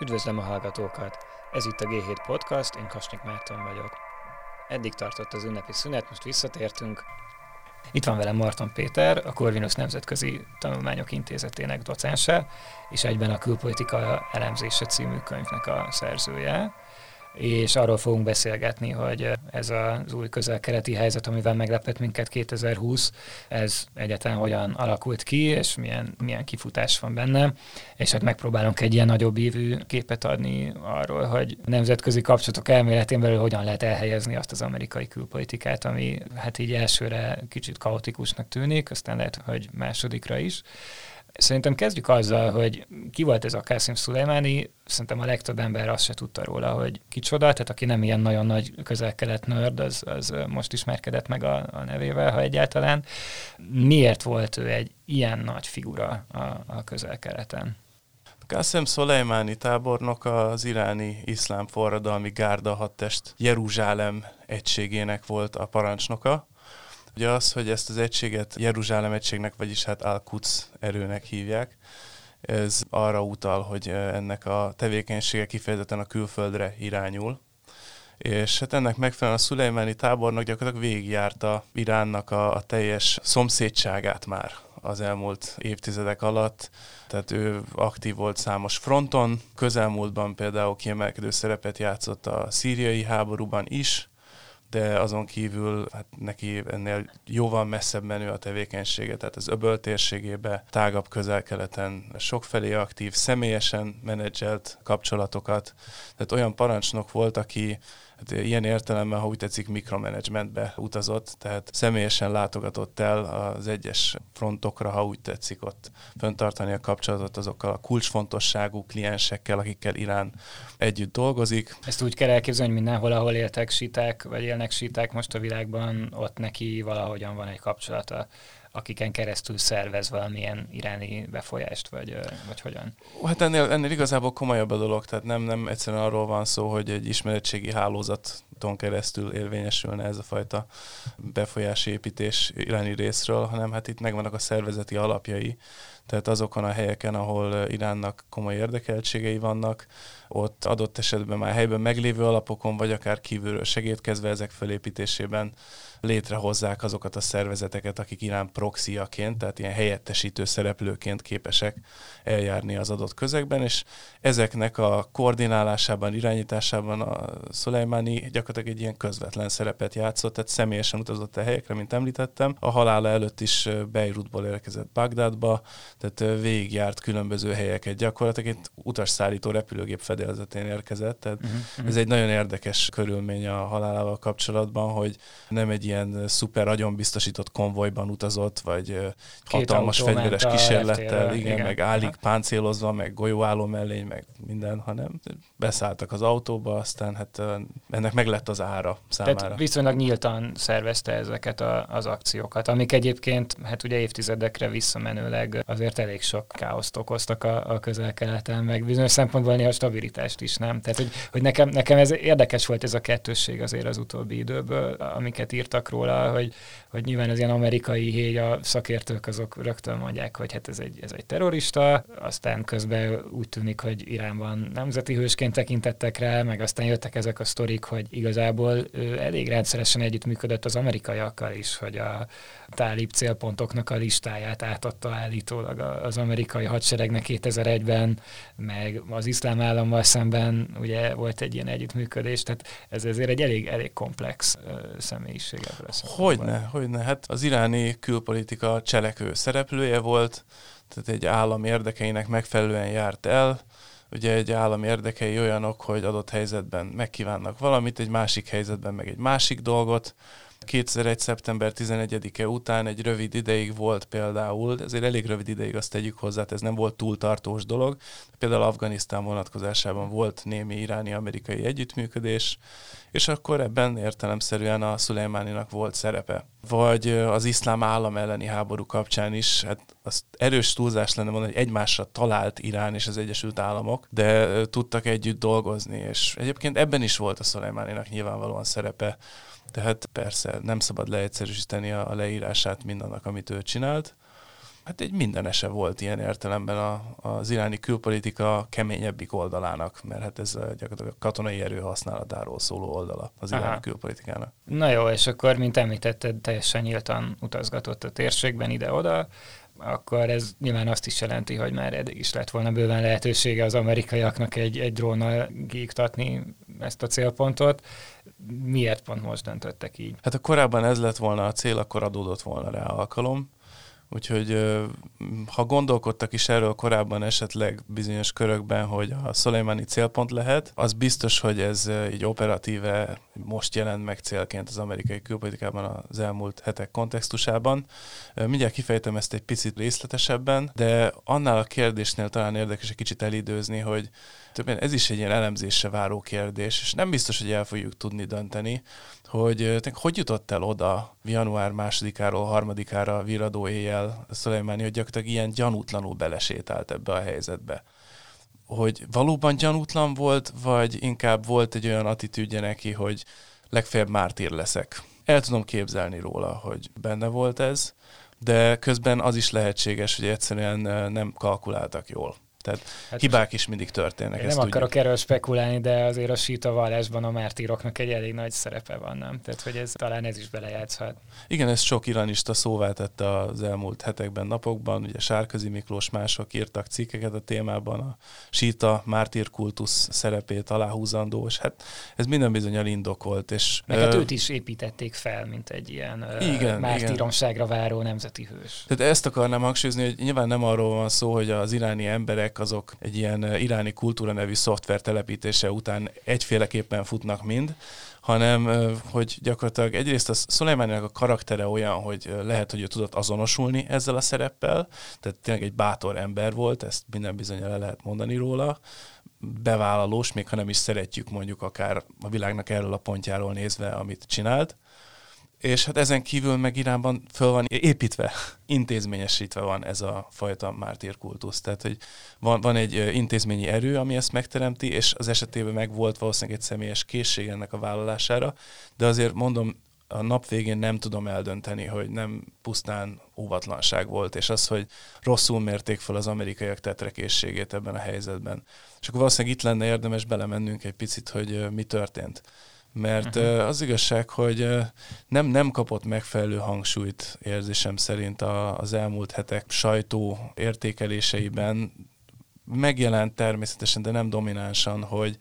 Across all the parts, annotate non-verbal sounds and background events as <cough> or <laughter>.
Üdvözlöm a hallgatókat! Ez itt a G7 Podcast, én Kasnyik Márton vagyok. Eddig tartott az ünnepi szünet, most visszatértünk. Itt van velem Marton Péter, a Corvinus Nemzetközi Tanulmányok Intézetének docense, és egyben a Külpolitika elemzése című könyvnek a szerzője és arról fogunk beszélgetni, hogy ez az új közel-keleti helyzet, amivel meglepett minket 2020, ez egyáltalán hogyan alakult ki, és milyen, milyen kifutás van benne, és hát megpróbálunk egy ilyen nagyobb évű képet adni arról, hogy nemzetközi kapcsolatok elméletén belül hogyan lehet elhelyezni azt az amerikai külpolitikát, ami hát így elsőre kicsit kaotikusnak tűnik, aztán lehet, hogy másodikra is. Szerintem kezdjük azzal, hogy ki volt ez a Qasim Szulejmáni, szerintem a legtöbb ember azt se tudta róla, hogy kicsoda, tehát aki nem ilyen nagyon nagy közel-kelet nörd, az, az most ismerkedett meg a, a nevével, ha egyáltalán. Miért volt ő egy ilyen nagy figura a, a közel-keleten? Qasim Szolejmáni tábornok az iráni iszlám forradalmi gárda hadtest Jeruzsálem egységének volt a parancsnoka, Ugye az, hogy ezt az egységet Jeruzsálem egységnek, vagyis hát Al-Quds erőnek hívják, ez arra utal, hogy ennek a tevékenysége kifejezetten a külföldre irányul. És hát ennek megfelelően a szulejmáni tábornok gyakorlatilag végigjárta Iránnak a, a teljes szomszédságát már az elmúlt évtizedek alatt. Tehát ő aktív volt számos fronton, közelmúltban például kiemelkedő szerepet játszott a szíriai háborúban is, de azon kívül hát neki ennél jóval messzebb menő a tevékenysége, tehát az öböl térségébe, tágabb közel-keleten sokfelé aktív, személyesen menedzselt kapcsolatokat, tehát olyan parancsnok volt, aki hát ilyen értelemben, ha úgy tetszik, mikromanagementbe utazott, tehát személyesen látogatott el az egyes frontokra, ha úgy tetszik ott föntartani a kapcsolatot azokkal a kulcsfontosságú kliensekkel, akikkel Irán együtt dolgozik. Ezt úgy kell elképzelni, hogy mindenhol, ahol éltek síták, vagy élnek síták most a világban, ott neki valahogyan van egy kapcsolata akiken keresztül szervez valamilyen iráni befolyást, vagy, vagy hogyan? Hát ennél, ennél igazából komolyabb a dolog, tehát nem, nem egyszerűen arról van szó, hogy egy ismeretségi hálózaton keresztül érvényesülne ez a fajta befolyási építés iráni részről, hanem hát itt megvannak a szervezeti alapjai, tehát azokon a helyeken, ahol Iránnak komoly érdekeltségei vannak, ott adott esetben már helyben meglévő alapokon, vagy akár kívülről segítkezve ezek felépítésében létrehozzák azokat a szervezeteket, akik Irán proxiaként, tehát ilyen helyettesítő szereplőként képesek eljárni az adott közegben, és ezeknek a koordinálásában, irányításában a Szolejmáni gyakorlatilag egy ilyen közvetlen szerepet játszott, tehát személyesen utazott a helyekre, mint említettem. A halála előtt is Beirutból érkezett Bagdadba, tehát végigjárt különböző helyeket, gyakorlatilag egy utasszállító repülőgép fedélzetén érkezett, tehát uh-huh. ez egy nagyon érdekes körülmény a halálával kapcsolatban, hogy nem egy ilyen szuper agyon biztosított konvojban utazott, vagy Két hatalmas fegyveres kísérlettel, igen, igen, meg állig páncélozva, meg golyóálló mellény, meg minden, hanem beszálltak az autóba, aztán hát ennek meg lett az ára számára. Tehát viszonylag nyíltan szervezte ezeket a, az akciókat, amik egyébként hát ugye évtizedekre visszamenőleg azért elég sok káoszt okoztak a, a közel-keleten, meg bizonyos szempontból néha stabilitást is, nem? Tehát, hogy, hogy nekem, nekem ez érdekes volt ez a kettősség azért az utóbbi időből, amiket írtak róla, hogy, hogy nyilván az ilyen amerikai héj, a szakértők azok rögtön mondják, hogy hát ez egy, ez egy terrorista, aztán közben úgy tűnik, hogy Iránban nemzeti hősként tekintettek rá, meg aztán jöttek ezek a sztorik, hogy igazából elég rendszeresen együttműködött az amerikaiakkal is, hogy a tálib célpontoknak a listáját átadta állítólag az amerikai hadseregnek 2001-ben, meg az iszlám állammal szemben ugye volt egy ilyen együttműködés, tehát ez ezért egy elég, elég komplex személyiség Hogyne, hogyne. Hát az iráni külpolitika cselekvő szereplője volt, tehát egy állam érdekeinek megfelelően járt el, ugye egy állam érdekei olyanok, hogy adott helyzetben megkívánnak valamit, egy másik helyzetben meg egy másik dolgot. 2001. szeptember 11-e után egy rövid ideig volt például, ezért elég rövid ideig azt tegyük hozzá, ez nem volt túl tartós dolog. Például Afganisztán vonatkozásában volt némi iráni-amerikai együttműködés, és akkor ebben értelemszerűen a Szulejmáninak volt szerepe. Vagy az iszlám állam elleni háború kapcsán is, hát az erős túlzás lenne mondani, hogy egymásra talált Irán és az Egyesült Államok, de tudtak együtt dolgozni, és egyébként ebben is volt a Szulejmáninak nyilvánvalóan szerepe. Tehát persze nem szabad leegyszerűsíteni a leírását mindannak, amit ő csinált, hát egy mindenese volt ilyen értelemben a, az iráni külpolitika keményebbik oldalának, mert hát ez gyakorlatilag a katonai erő használatáról szóló oldala az iráni Aha. külpolitikának. Na jó, és akkor, mint említetted, teljesen nyíltan utazgatott a térségben ide-oda, akkor ez nyilván azt is jelenti, hogy már eddig is lett volna bőven lehetősége az amerikaiaknak egy, egy drónnal gígtatni ezt a célpontot. Miért pont most döntöttek így? Hát a korábban ez lett volna a cél, akkor adódott volna rá alkalom. Úgyhogy ha gondolkodtak is erről korábban esetleg bizonyos körökben, hogy a Soleimani célpont lehet, az biztos, hogy ez így operatíve most jelent meg célként az amerikai külpolitikában az elmúlt hetek kontextusában. Mindjárt kifejtem ezt egy picit részletesebben, de annál a kérdésnél talán érdekes egy kicsit elidőzni, hogy többen ez is egy ilyen elemzésre váró kérdés, és nem biztos, hogy el fogjuk tudni dönteni, hogy hogy jutott el oda január másodikáról harmadikára viradó éjjel Szolejmáni, hogy gyakorlatilag ilyen gyanútlanul belesétált ebbe a helyzetbe. Hogy valóban gyanútlan volt, vagy inkább volt egy olyan attitűdje neki, hogy legfeljebb mártír leszek. El tudom képzelni róla, hogy benne volt ez, de közben az is lehetséges, hogy egyszerűen nem kalkuláltak jól. Tehát hát hibák is mindig történnek. Én nem tudjuk. akarok erről spekulálni, de azért a síta vallásban a mártíroknak egy elég nagy szerepe van, nem? Tehát, hogy ez talán ez is belejátszhat. Igen, ezt sok iranista szóvá tette az elmúlt hetekben, napokban. Ugye Sárközi Miklós mások írtak cikkeket a témában, a síta mártírkultusz szerepét aláhúzandó, és hát ez minden bizonyal indokolt. És, Meg hát őt is építették fel, mint egy ilyen igen, mártíromságra váró nemzeti hős. Tehát ezt akarnám hangsúlyozni, hogy nyilván nem arról van szó, hogy az iráni emberek emberek azok egy ilyen eh, iráni kultúra nevű szoftver telepítése után egyféleképpen futnak mind, hanem eh, hogy gyakorlatilag egyrészt a Szolejmáninak a karaktere olyan, hogy eh, lehet, hogy ő tudott azonosulni ezzel a szereppel, tehát tényleg egy bátor ember volt, ezt minden bizony le lehet mondani róla, bevállalós, még ha nem is szeretjük mondjuk akár a világnak erről a pontjáról nézve, amit csinált, és hát ezen kívül meg Iránban föl van építve, intézményesítve van ez a fajta mártírkultusz. Tehát, hogy van, van egy intézményi erő, ami ezt megteremti, és az esetében meg volt valószínűleg egy személyes készség ennek a vállalására, de azért mondom, a nap végén nem tudom eldönteni, hogy nem pusztán óvatlanság volt, és az, hogy rosszul mérték fel az amerikaiak tetrekészségét ebben a helyzetben. És akkor valószínűleg itt lenne érdemes belemennünk egy picit, hogy mi történt mert uh-huh. az igazság, hogy nem, nem kapott megfelelő hangsúlyt érzésem szerint az elmúlt hetek sajtó értékeléseiben. Megjelent természetesen, de nem dominánsan, hogy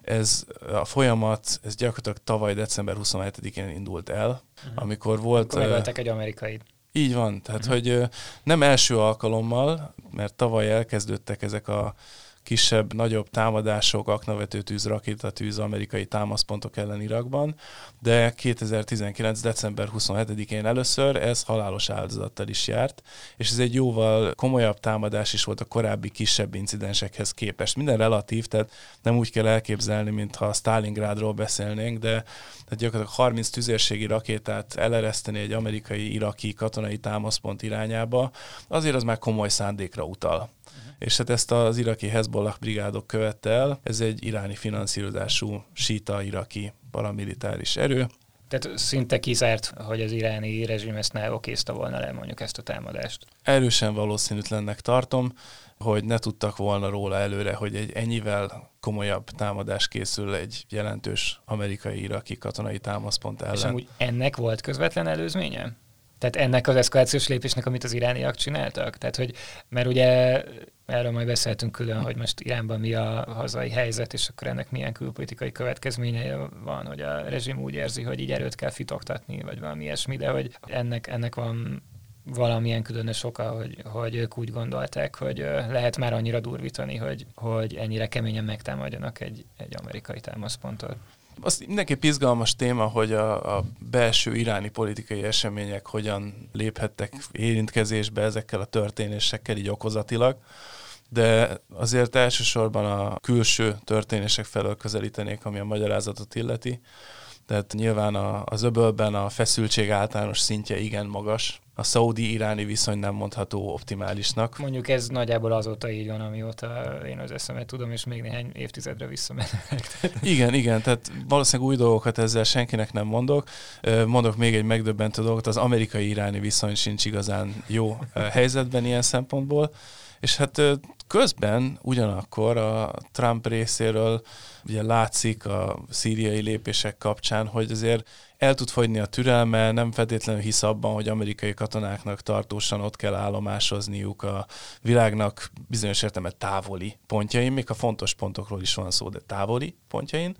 ez a folyamat, ez gyakorlatilag tavaly december 27-én indult el, uh-huh. amikor volt... Akkor egy amerikai. Így van, tehát uh-huh. hogy nem első alkalommal, mert tavaly elkezdődtek ezek a kisebb, nagyobb támadások, aknavető tűz, rakétatűz amerikai támaszpontok ellen Irakban, de 2019. december 27-én először ez halálos áldozattal is járt, és ez egy jóval komolyabb támadás is volt a korábbi kisebb incidensekhez képest. Minden relatív, tehát nem úgy kell elképzelni, mintha Stalingrádról beszélnénk, de tehát gyakorlatilag 30 tüzérségi rakétát elereszteni egy amerikai-iraki katonai támaszpont irányába, azért az már komoly szándékra utal és hát ezt az iraki Hezbollah brigádok követte el. Ez egy iráni finanszírozású síta iraki paramilitáris erő. Tehát szinte kizárt, hogy az iráni rezsim ezt ne okézta volna le mondjuk ezt a támadást. Erősen valószínűtlennek tartom, hogy ne tudtak volna róla előre, hogy egy ennyivel komolyabb támadás készül egy jelentős amerikai-iraki katonai támaszpont ellen. És amúgy ennek volt közvetlen előzménye? Tehát ennek az eszkalációs lépésnek, amit az irániak csináltak? Tehát, hogy, mert ugye erről majd beszéltünk külön, hogy most Iránban mi a hazai helyzet, és akkor ennek milyen külpolitikai következménye van, hogy a rezsim úgy érzi, hogy így erőt kell fitoktatni, vagy valami ilyesmi, de hogy ennek, ennek van valamilyen különös oka, hogy, hogy ők úgy gondolták, hogy lehet már annyira durvítani, hogy, hogy ennyire keményen megtámadjanak egy, egy amerikai támaszpontot. Az mindenképp izgalmas téma, hogy a, a belső iráni politikai események hogyan léphettek érintkezésbe ezekkel a történésekkel így okozatilag, de azért elsősorban a külső történések felől közelítenék, ami a magyarázatot illeti. Tehát nyilván a, az öbölben a feszültség általános szintje igen magas, a szaudi-iráni viszony nem mondható optimálisnak. Mondjuk ez nagyjából azóta így van, amióta én az eszemet tudom, és még néhány évtizedre visszamenek. igen, igen, tehát valószínűleg új dolgokat ezzel senkinek nem mondok. Mondok még egy megdöbbentő dolgot, az amerikai-iráni viszony sincs igazán jó helyzetben ilyen szempontból. És hát közben ugyanakkor a Trump részéről ugye látszik a szíriai lépések kapcsán, hogy azért el tud fogyni a türelme, nem feltétlenül hisz abban, hogy amerikai katonáknak tartósan ott kell állomásozniuk a világnak bizonyos értelme távoli pontjain, még a fontos pontokról is van szó, de távoli pontjain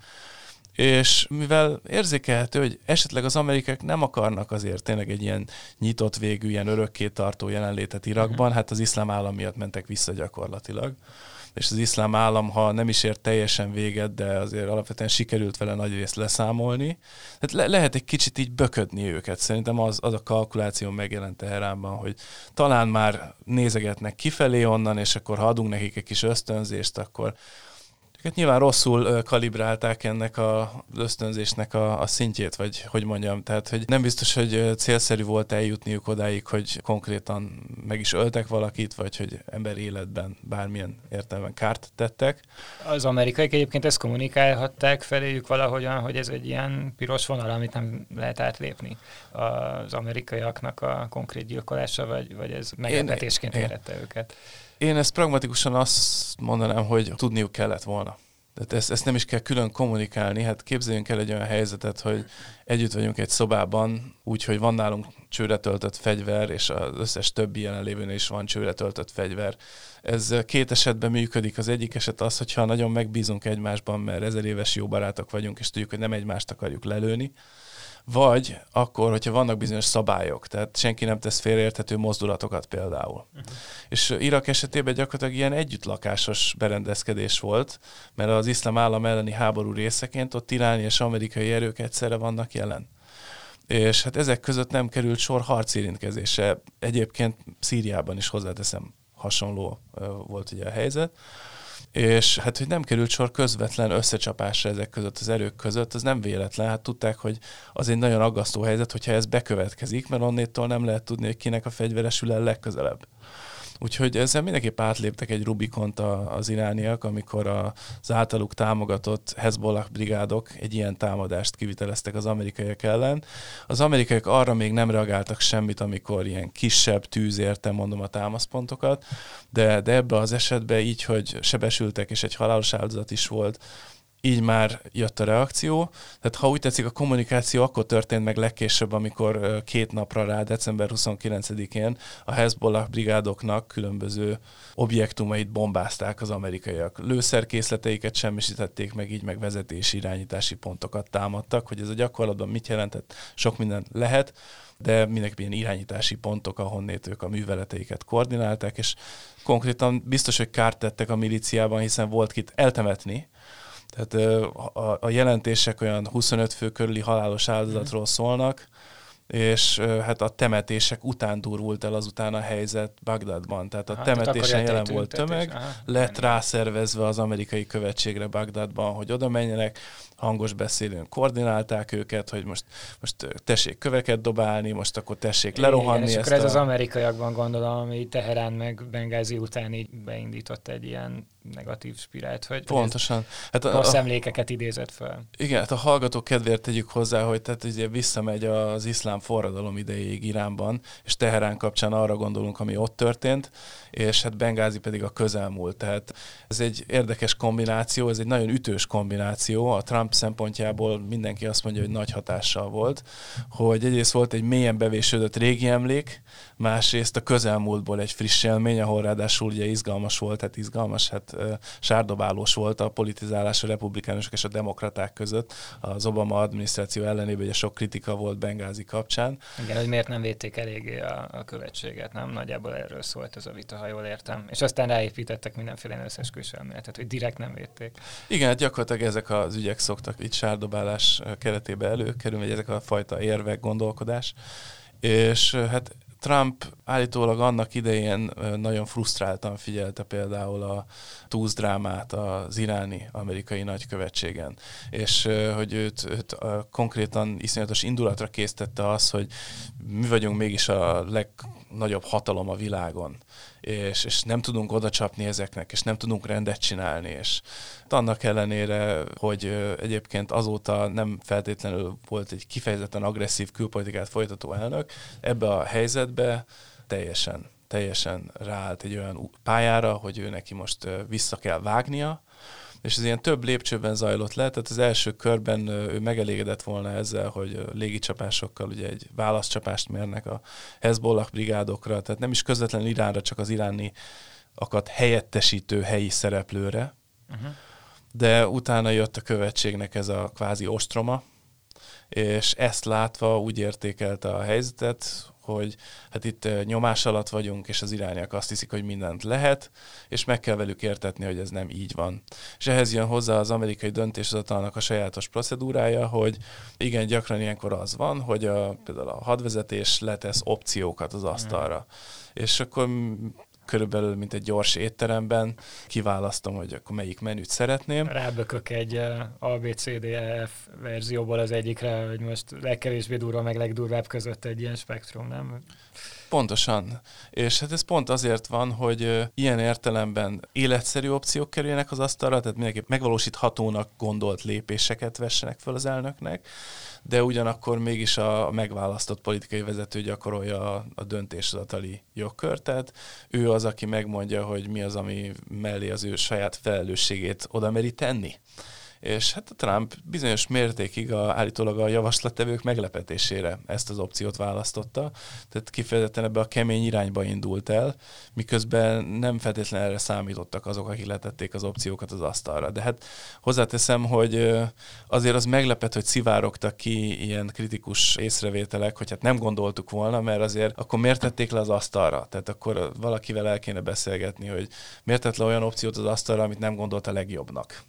és mivel érzékelhető, hogy esetleg az amerikák nem akarnak azért tényleg egy ilyen nyitott végű, ilyen örökké tartó jelenlétet Irakban, uh-huh. hát az iszlám állam miatt mentek vissza gyakorlatilag. És az iszlám állam, ha nem is ért teljesen véget, de azért alapvetően sikerült vele nagy részt leszámolni. Tehát le- lehet egy kicsit így böködni őket. Szerintem az, az a kalkuláció megjelent Teheránban, hogy talán már nézegetnek kifelé onnan, és akkor ha adunk nekik egy kis ösztönzést, akkor Hát nyilván rosszul kalibrálták ennek az ösztönzésnek a, a szintjét, vagy hogy mondjam, tehát hogy nem biztos, hogy célszerű volt eljutniuk odáig, hogy konkrétan meg is öltek valakit, vagy hogy ember életben bármilyen értelemben kárt tettek. Az amerikaiak egyébként ezt kommunikálhatták feléjük valahogyan, hogy ez egy ilyen piros vonal, amit nem lehet átlépni az amerikaiaknak a konkrét gyilkolása, vagy, vagy ez meglepetésként érette őket. Én ezt pragmatikusan azt mondanám, hogy tudniuk kellett volna. Tehát ezt, ezt nem is kell külön kommunikálni, hát képzeljünk el egy olyan helyzetet, hogy együtt vagyunk egy szobában, úgyhogy van nálunk csőre töltött fegyver, és az összes többi jelenlévőnél is van csőre töltött fegyver. Ez két esetben működik. Az egyik eset az, hogyha nagyon megbízunk egymásban, mert ezer éves jó barátok vagyunk, és tudjuk, hogy nem egymást akarjuk lelőni, vagy akkor, hogyha vannak bizonyos szabályok, tehát senki nem tesz félreérthető mozdulatokat például. Uh-huh. És Irak esetében gyakorlatilag ilyen együttlakásos berendezkedés volt, mert az iszlám állam elleni háború részeként ott iráni és amerikai erők egyszerre vannak jelen. És hát ezek között nem került sor harcérintkezése. Egyébként Szíriában is hozzáteszem hasonló volt ugye a helyzet és hát, hogy nem került sor közvetlen összecsapásra ezek között az erők között, az nem véletlen. Hát tudták, hogy az egy nagyon aggasztó helyzet, hogyha ez bekövetkezik, mert onnétól nem lehet tudni, hogy kinek a fegyveresül el legközelebb. Úgyhogy ezzel mindenképp átléptek egy Rubikont az irániak, amikor az általuk támogatott Hezbollah brigádok egy ilyen támadást kiviteleztek az amerikaiak ellen. Az amerikaiak arra még nem reagáltak semmit, amikor ilyen kisebb tűz érte, mondom, a támaszpontokat, de, de ebbe az esetben így, hogy sebesültek és egy halálos áldozat is volt, így már jött a reakció. Tehát ha úgy tetszik, a kommunikáció akkor történt meg legkésőbb, amikor két napra rá, december 29-én a Hezbollah brigádoknak különböző objektumait bombázták az amerikaiak. Lőszerkészleteiket semmisítették meg, így meg vezetési irányítási pontokat támadtak, hogy ez a gyakorlatban mit jelentett, sok minden lehet, de mindenki ilyen irányítási pontok, ahonnét ők a műveleteiket koordinálták, és konkrétan biztos, hogy kárt tettek a milíciában, hiszen volt kit eltemetni, tehát a, a jelentések olyan 25 fő körüli halálos áldozatról szólnak, és hát a temetések után durvult el azután a helyzet Bagdadban. Tehát a Aha, temetésen jelen volt tömeg, Aha, lett rászervezve az amerikai követségre Bagdadban, hogy oda menjenek, hangos beszélőn koordinálták őket, hogy most, most tessék köveket dobálni, most akkor tessék lerohanni. Igen, és akkor ez a... az amerikaiakban gondolom, ami Teherán meg Bengázi után így beindított egy ilyen negatív spirált, hogy Pontosan. Hát a, rossz emlékeket idézett fel. Igen, hát a hallgatók kedvéért tegyük hozzá, hogy tehát ugye visszamegy az iszlám forradalom idejéig Iránban, és Teherán kapcsán arra gondolunk, ami ott történt, és hát Bengázi pedig a közelmúlt. Tehát ez egy érdekes kombináció, ez egy nagyon ütős kombináció. A Trump szempontjából mindenki azt mondja, hogy nagy hatással volt, hogy egyrészt volt egy mélyen bevésődött régi emlék, másrészt a közelmúltból egy friss élmény, ahol ráadásul ugye izgalmas volt, hát izgalmas, hát sárdobálós volt a politizálás a republikánusok és a demokraták között. Az Obama adminisztráció ellenében ugye sok kritika volt Bengázi kapcsán. Igen, hogy miért nem védték eléggé a, a követséget, nem? Nagyjából erről szólt ez a vita, ha jól értem. És aztán ráépítettek mindenféle összesküvés elméletet, hogy direkt nem védték. Igen, hát gyakorlatilag ezek az ügyek szoktak itt sárdobálás keretében előkerülni, vagy ezek a fajta érvek, gondolkodás. És hát Trump állítólag annak idején nagyon frusztráltan figyelte például a túzdrámát az iráni amerikai nagykövetségen, és hogy őt, őt konkrétan iszonyatos indulatra késztette az, hogy mi vagyunk mégis a legnagyobb hatalom a világon, és, és nem tudunk oda csapni ezeknek, és nem tudunk rendet csinálni, és annak ellenére, hogy egyébként azóta nem feltétlenül volt egy kifejezetten agresszív külpolitikát folytató elnök, ebbe a helyzetbe teljesen teljesen ráállt egy olyan pályára, hogy ő neki most vissza kell vágnia, és ez ilyen több lépcsőben zajlott le, tehát az első körben ő megelégedett volna ezzel, hogy légicsapásokkal ugye egy válaszcsapást mérnek a Hezbollah brigádokra, tehát nem is közvetlenül Iránra, csak az iráni akat helyettesítő helyi szereplőre, uh-huh. de utána jött a követségnek ez a kvázi ostroma, és ezt látva úgy értékelte a helyzetet, hogy hát itt nyomás alatt vagyunk, és az irányak azt hiszik, hogy mindent lehet, és meg kell velük értetni, hogy ez nem így van. És ehhez jön hozzá az amerikai döntéshozatalnak a sajátos procedúrája, hogy igen, gyakran ilyenkor az van, hogy a, például a hadvezetés letesz opciókat az asztalra. Mm. És akkor körülbelül, mint egy gyors étteremben, kiválasztom, hogy akkor melyik menüt szeretném. Rábökök egy ABCDF verzióból az egyikre, hogy most legkevésbé durva, meg legdurvább között egy ilyen spektrum, nem? Pontosan. És hát ez pont azért van, hogy ilyen értelemben életszerű opciók kerüljenek az asztalra, tehát mindenképp megvalósíthatónak gondolt lépéseket vessenek fel az elnöknek, de ugyanakkor mégis a megválasztott politikai vezető gyakorolja a, a döntéshozatali jogkört, tehát ő az, aki megmondja, hogy mi az, ami mellé az ő saját felelősségét oda meri tenni és hát a Trump bizonyos mértékig a, állítólag a javaslattevők meglepetésére ezt az opciót választotta, tehát kifejezetten ebbe a kemény irányba indult el, miközben nem feltétlenül erre számítottak azok, akik letették az opciókat az asztalra. De hát hozzáteszem, hogy azért az meglepett, hogy szivárogtak ki ilyen kritikus észrevételek, hogy hát nem gondoltuk volna, mert azért akkor miért tették le az asztalra? Tehát akkor valakivel el kéne beszélgetni, hogy miért tett le olyan opciót az asztalra, amit nem gondolt a legjobbnak.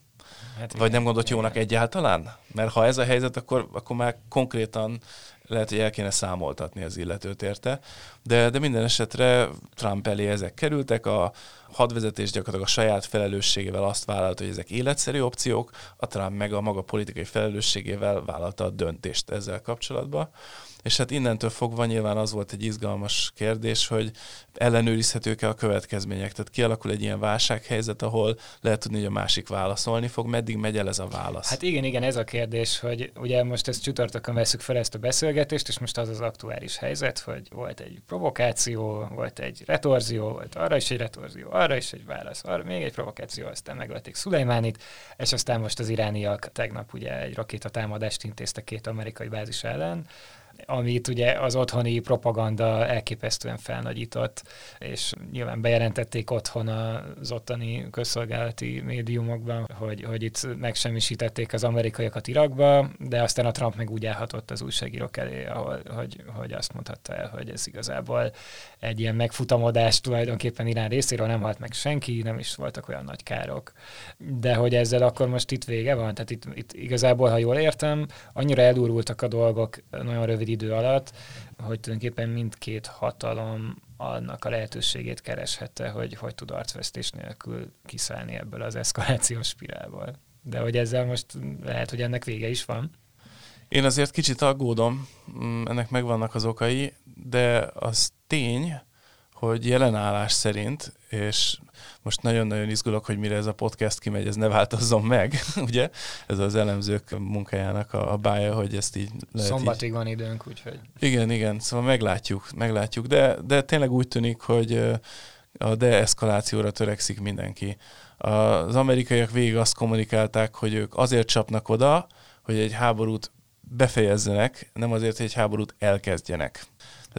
Hát Vagy nem gondolt jónak egyáltalán? Mert ha ez a helyzet, akkor, akkor már konkrétan lehet, hogy el kéne számoltatni az illetőt érte. De, de minden esetre Trump elé ezek kerültek, a hadvezetés gyakorlatilag a saját felelősségével azt vállalta, hogy ezek életszerű opciók, a Trump meg a maga politikai felelősségével vállalta a döntést ezzel kapcsolatban. És hát innentől fogva nyilván az volt egy izgalmas kérdés, hogy ellenőrizhetők-e a következmények. Tehát kialakul egy ilyen válsághelyzet, ahol lehet tudni, hogy a másik válaszolni fog, meddig megy el ez a válasz. Hát igen, igen, ez a kérdés, hogy ugye most ezt csütörtökön veszük fel ezt a beszélgetést, és most az az aktuális helyzet, hogy volt egy provokáció, volt egy retorzió, volt arra is egy retorzió, arra is egy válasz, arra még egy provokáció, aztán megölték Szulajmánit, és aztán most az irániak tegnap ugye egy rakétatámadást intéztek két amerikai bázis ellen, amit ugye az otthoni propaganda elképesztően felnagyított, és nyilván bejelentették otthon az ottani közszolgálati médiumokban, hogy, hogy itt megsemmisítették az amerikaiakat Irakba, de aztán a Trump meg úgy állhatott az újságírók elé, ahol, hogy, hogy azt mondhatta el, hogy ez igazából egy ilyen megfutamodás tulajdonképpen Irán részéről nem halt meg senki, nem is voltak olyan nagy károk. De hogy ezzel akkor most itt vége van, tehát itt, itt igazából, ha jól értem, annyira elurultak a dolgok nagyon rövid idő alatt, hogy tulajdonképpen mindkét hatalom annak a lehetőségét kereshette, hogy hogy tud arcvesztés nélkül kiszállni ebből az eszkalációs spirálból. De hogy ezzel most lehet, hogy ennek vége is van. Én azért kicsit aggódom, mm, ennek megvannak az okai, de az tény, hogy jelenállás szerint, és most nagyon-nagyon izgulok, hogy mire ez a podcast kimegy, ez ne változzon meg, <laughs> ugye? Ez az elemzők munkájának a, a bája, hogy ezt így lehet Szombatig így... van időnk, úgyhogy... Igen, igen, szóval meglátjuk, meglátjuk, de, de tényleg úgy tűnik, hogy a deeszkalációra törekszik mindenki. Az amerikaiak végig azt kommunikálták, hogy ők azért csapnak oda, hogy egy háborút befejezzenek, nem azért, hogy egy háborút elkezdjenek.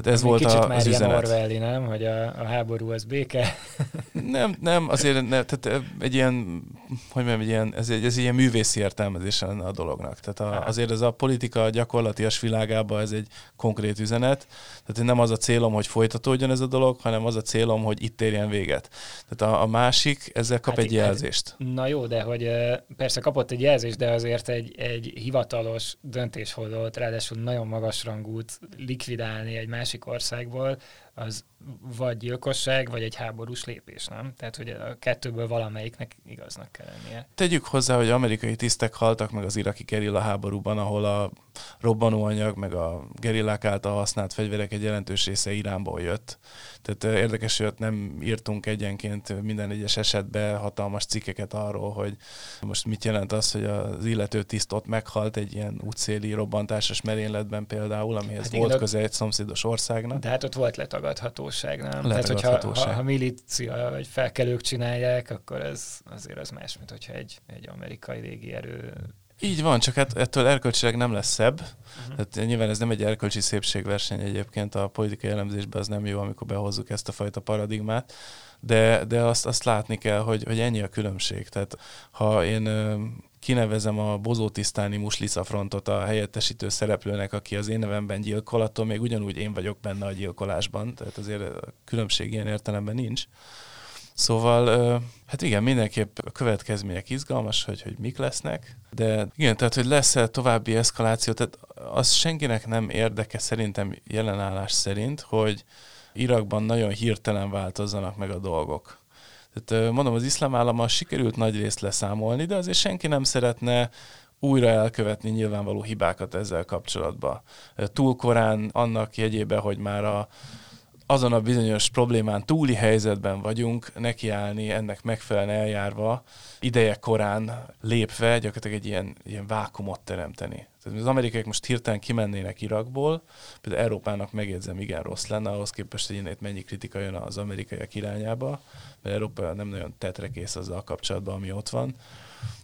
Tehát ez volt kicsit a, már az üzenet. Orwelli, nem? Hogy a, a háború az béke. <laughs> nem, nem, azért ne, tehát egy ilyen, hogy mondjam, egy ilyen, ez, egy, ez egy ilyen művészi értelmezés lenne a dolognak. Tehát a, azért ez a politika gyakorlatias világában ez egy konkrét üzenet. Tehát nem az a célom, hogy folytatódjon ez a dolog, hanem az a célom, hogy itt érjen véget. Tehát a, a másik ezzel kap hát, egy jelzést. Na jó, de hogy persze kapott egy jelzést, de azért egy, egy hivatalos döntéshozót, ráadásul nagyon magas rangút likvidálni egy másik országból, az vagy gyilkosság, vagy egy háborús lépés, nem? Tehát, hogy a kettőből valamelyiknek igaznak kell lennie. Tegyük hozzá, hogy amerikai tisztek haltak meg az iraki gerilla háborúban, ahol a robbanóanyag, meg a gerillák által használt fegyverek egy jelentős része Iránból jött. Tehát érdekes, hogy nem írtunk egyenként minden egyes esetben hatalmas cikkeket arról, hogy most mit jelent az, hogy az illető tiszt ott meghalt egy ilyen útszéli robbantásos merényletben például, amihez hát volt köze egy szomszédos országnak. De hát ott volt letagadhatóság, nem? Tehát, hogyha ha, ha milícia vagy felkelők csinálják, akkor ez azért az más, mint hogyha egy, egy amerikai légierő így van, csak hát ettől erkölcsileg nem lesz szebb. Uh-huh. Tehát nyilván ez nem egy erkölcsi szépségverseny egyébként, a politikai elemzésben az nem jó, amikor behozzuk ezt a fajta paradigmát, de, de azt, azt látni kell, hogy, hogy ennyi a különbség. Tehát ha én kinevezem a bozótisztáni Muslica frontot a helyettesítő szereplőnek, aki az én nevemben gyilkol, attól még ugyanúgy én vagyok benne a gyilkolásban, tehát azért a különbség ilyen értelemben nincs. Szóval, hát igen, mindenképp a következmények izgalmas, hogy, hogy mik lesznek, de igen, tehát, hogy lesz-e további eszkaláció, tehát az senkinek nem érdeke szerintem jelenállás szerint, hogy Irakban nagyon hirtelen változzanak meg a dolgok. Tehát mondom, az iszlám állammal sikerült nagy részt leszámolni, de azért senki nem szeretne újra elkövetni nyilvánvaló hibákat ezzel kapcsolatban. Túl korán annak jegyébe, hogy már a azon a bizonyos problémán túli helyzetben vagyunk, nekiállni ennek megfelelően eljárva, ideje korán lépve gyakorlatilag egy ilyen, ilyen vákumot teremteni. Tehát az amerikaiak most hirtelen kimennének Irakból, például Európának megjegyzem, igen rossz lenne, ahhoz képest, hogy itt mennyi kritika jön az amerikaiak irányába, mert Európa nem nagyon tetrekész azzal kapcsolatban, ami ott van.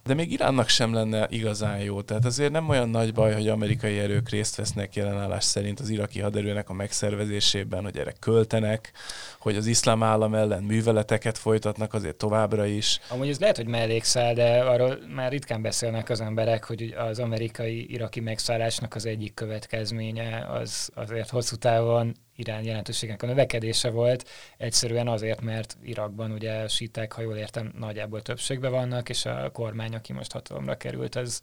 De még Iránnak sem lenne igazán jó. Tehát azért nem olyan nagy baj, hogy amerikai erők részt vesznek jelenállás szerint az iraki haderőnek a megszervezésében, hogy erre költenek, hogy az iszlám állam ellen műveleteket folytatnak azért továbbra is. Amúgy ez lehet, hogy mellékszál, de arról már ritkán beszélnek az emberek, hogy az amerikai iraki megszállásnak az egyik következménye az azért hosszú távon Irán jelentőségnek a növekedése volt, egyszerűen azért, mert Irakban ugye síták, ha jól értem, nagyjából többségben vannak, és a kormány, aki most hatalomra került, az,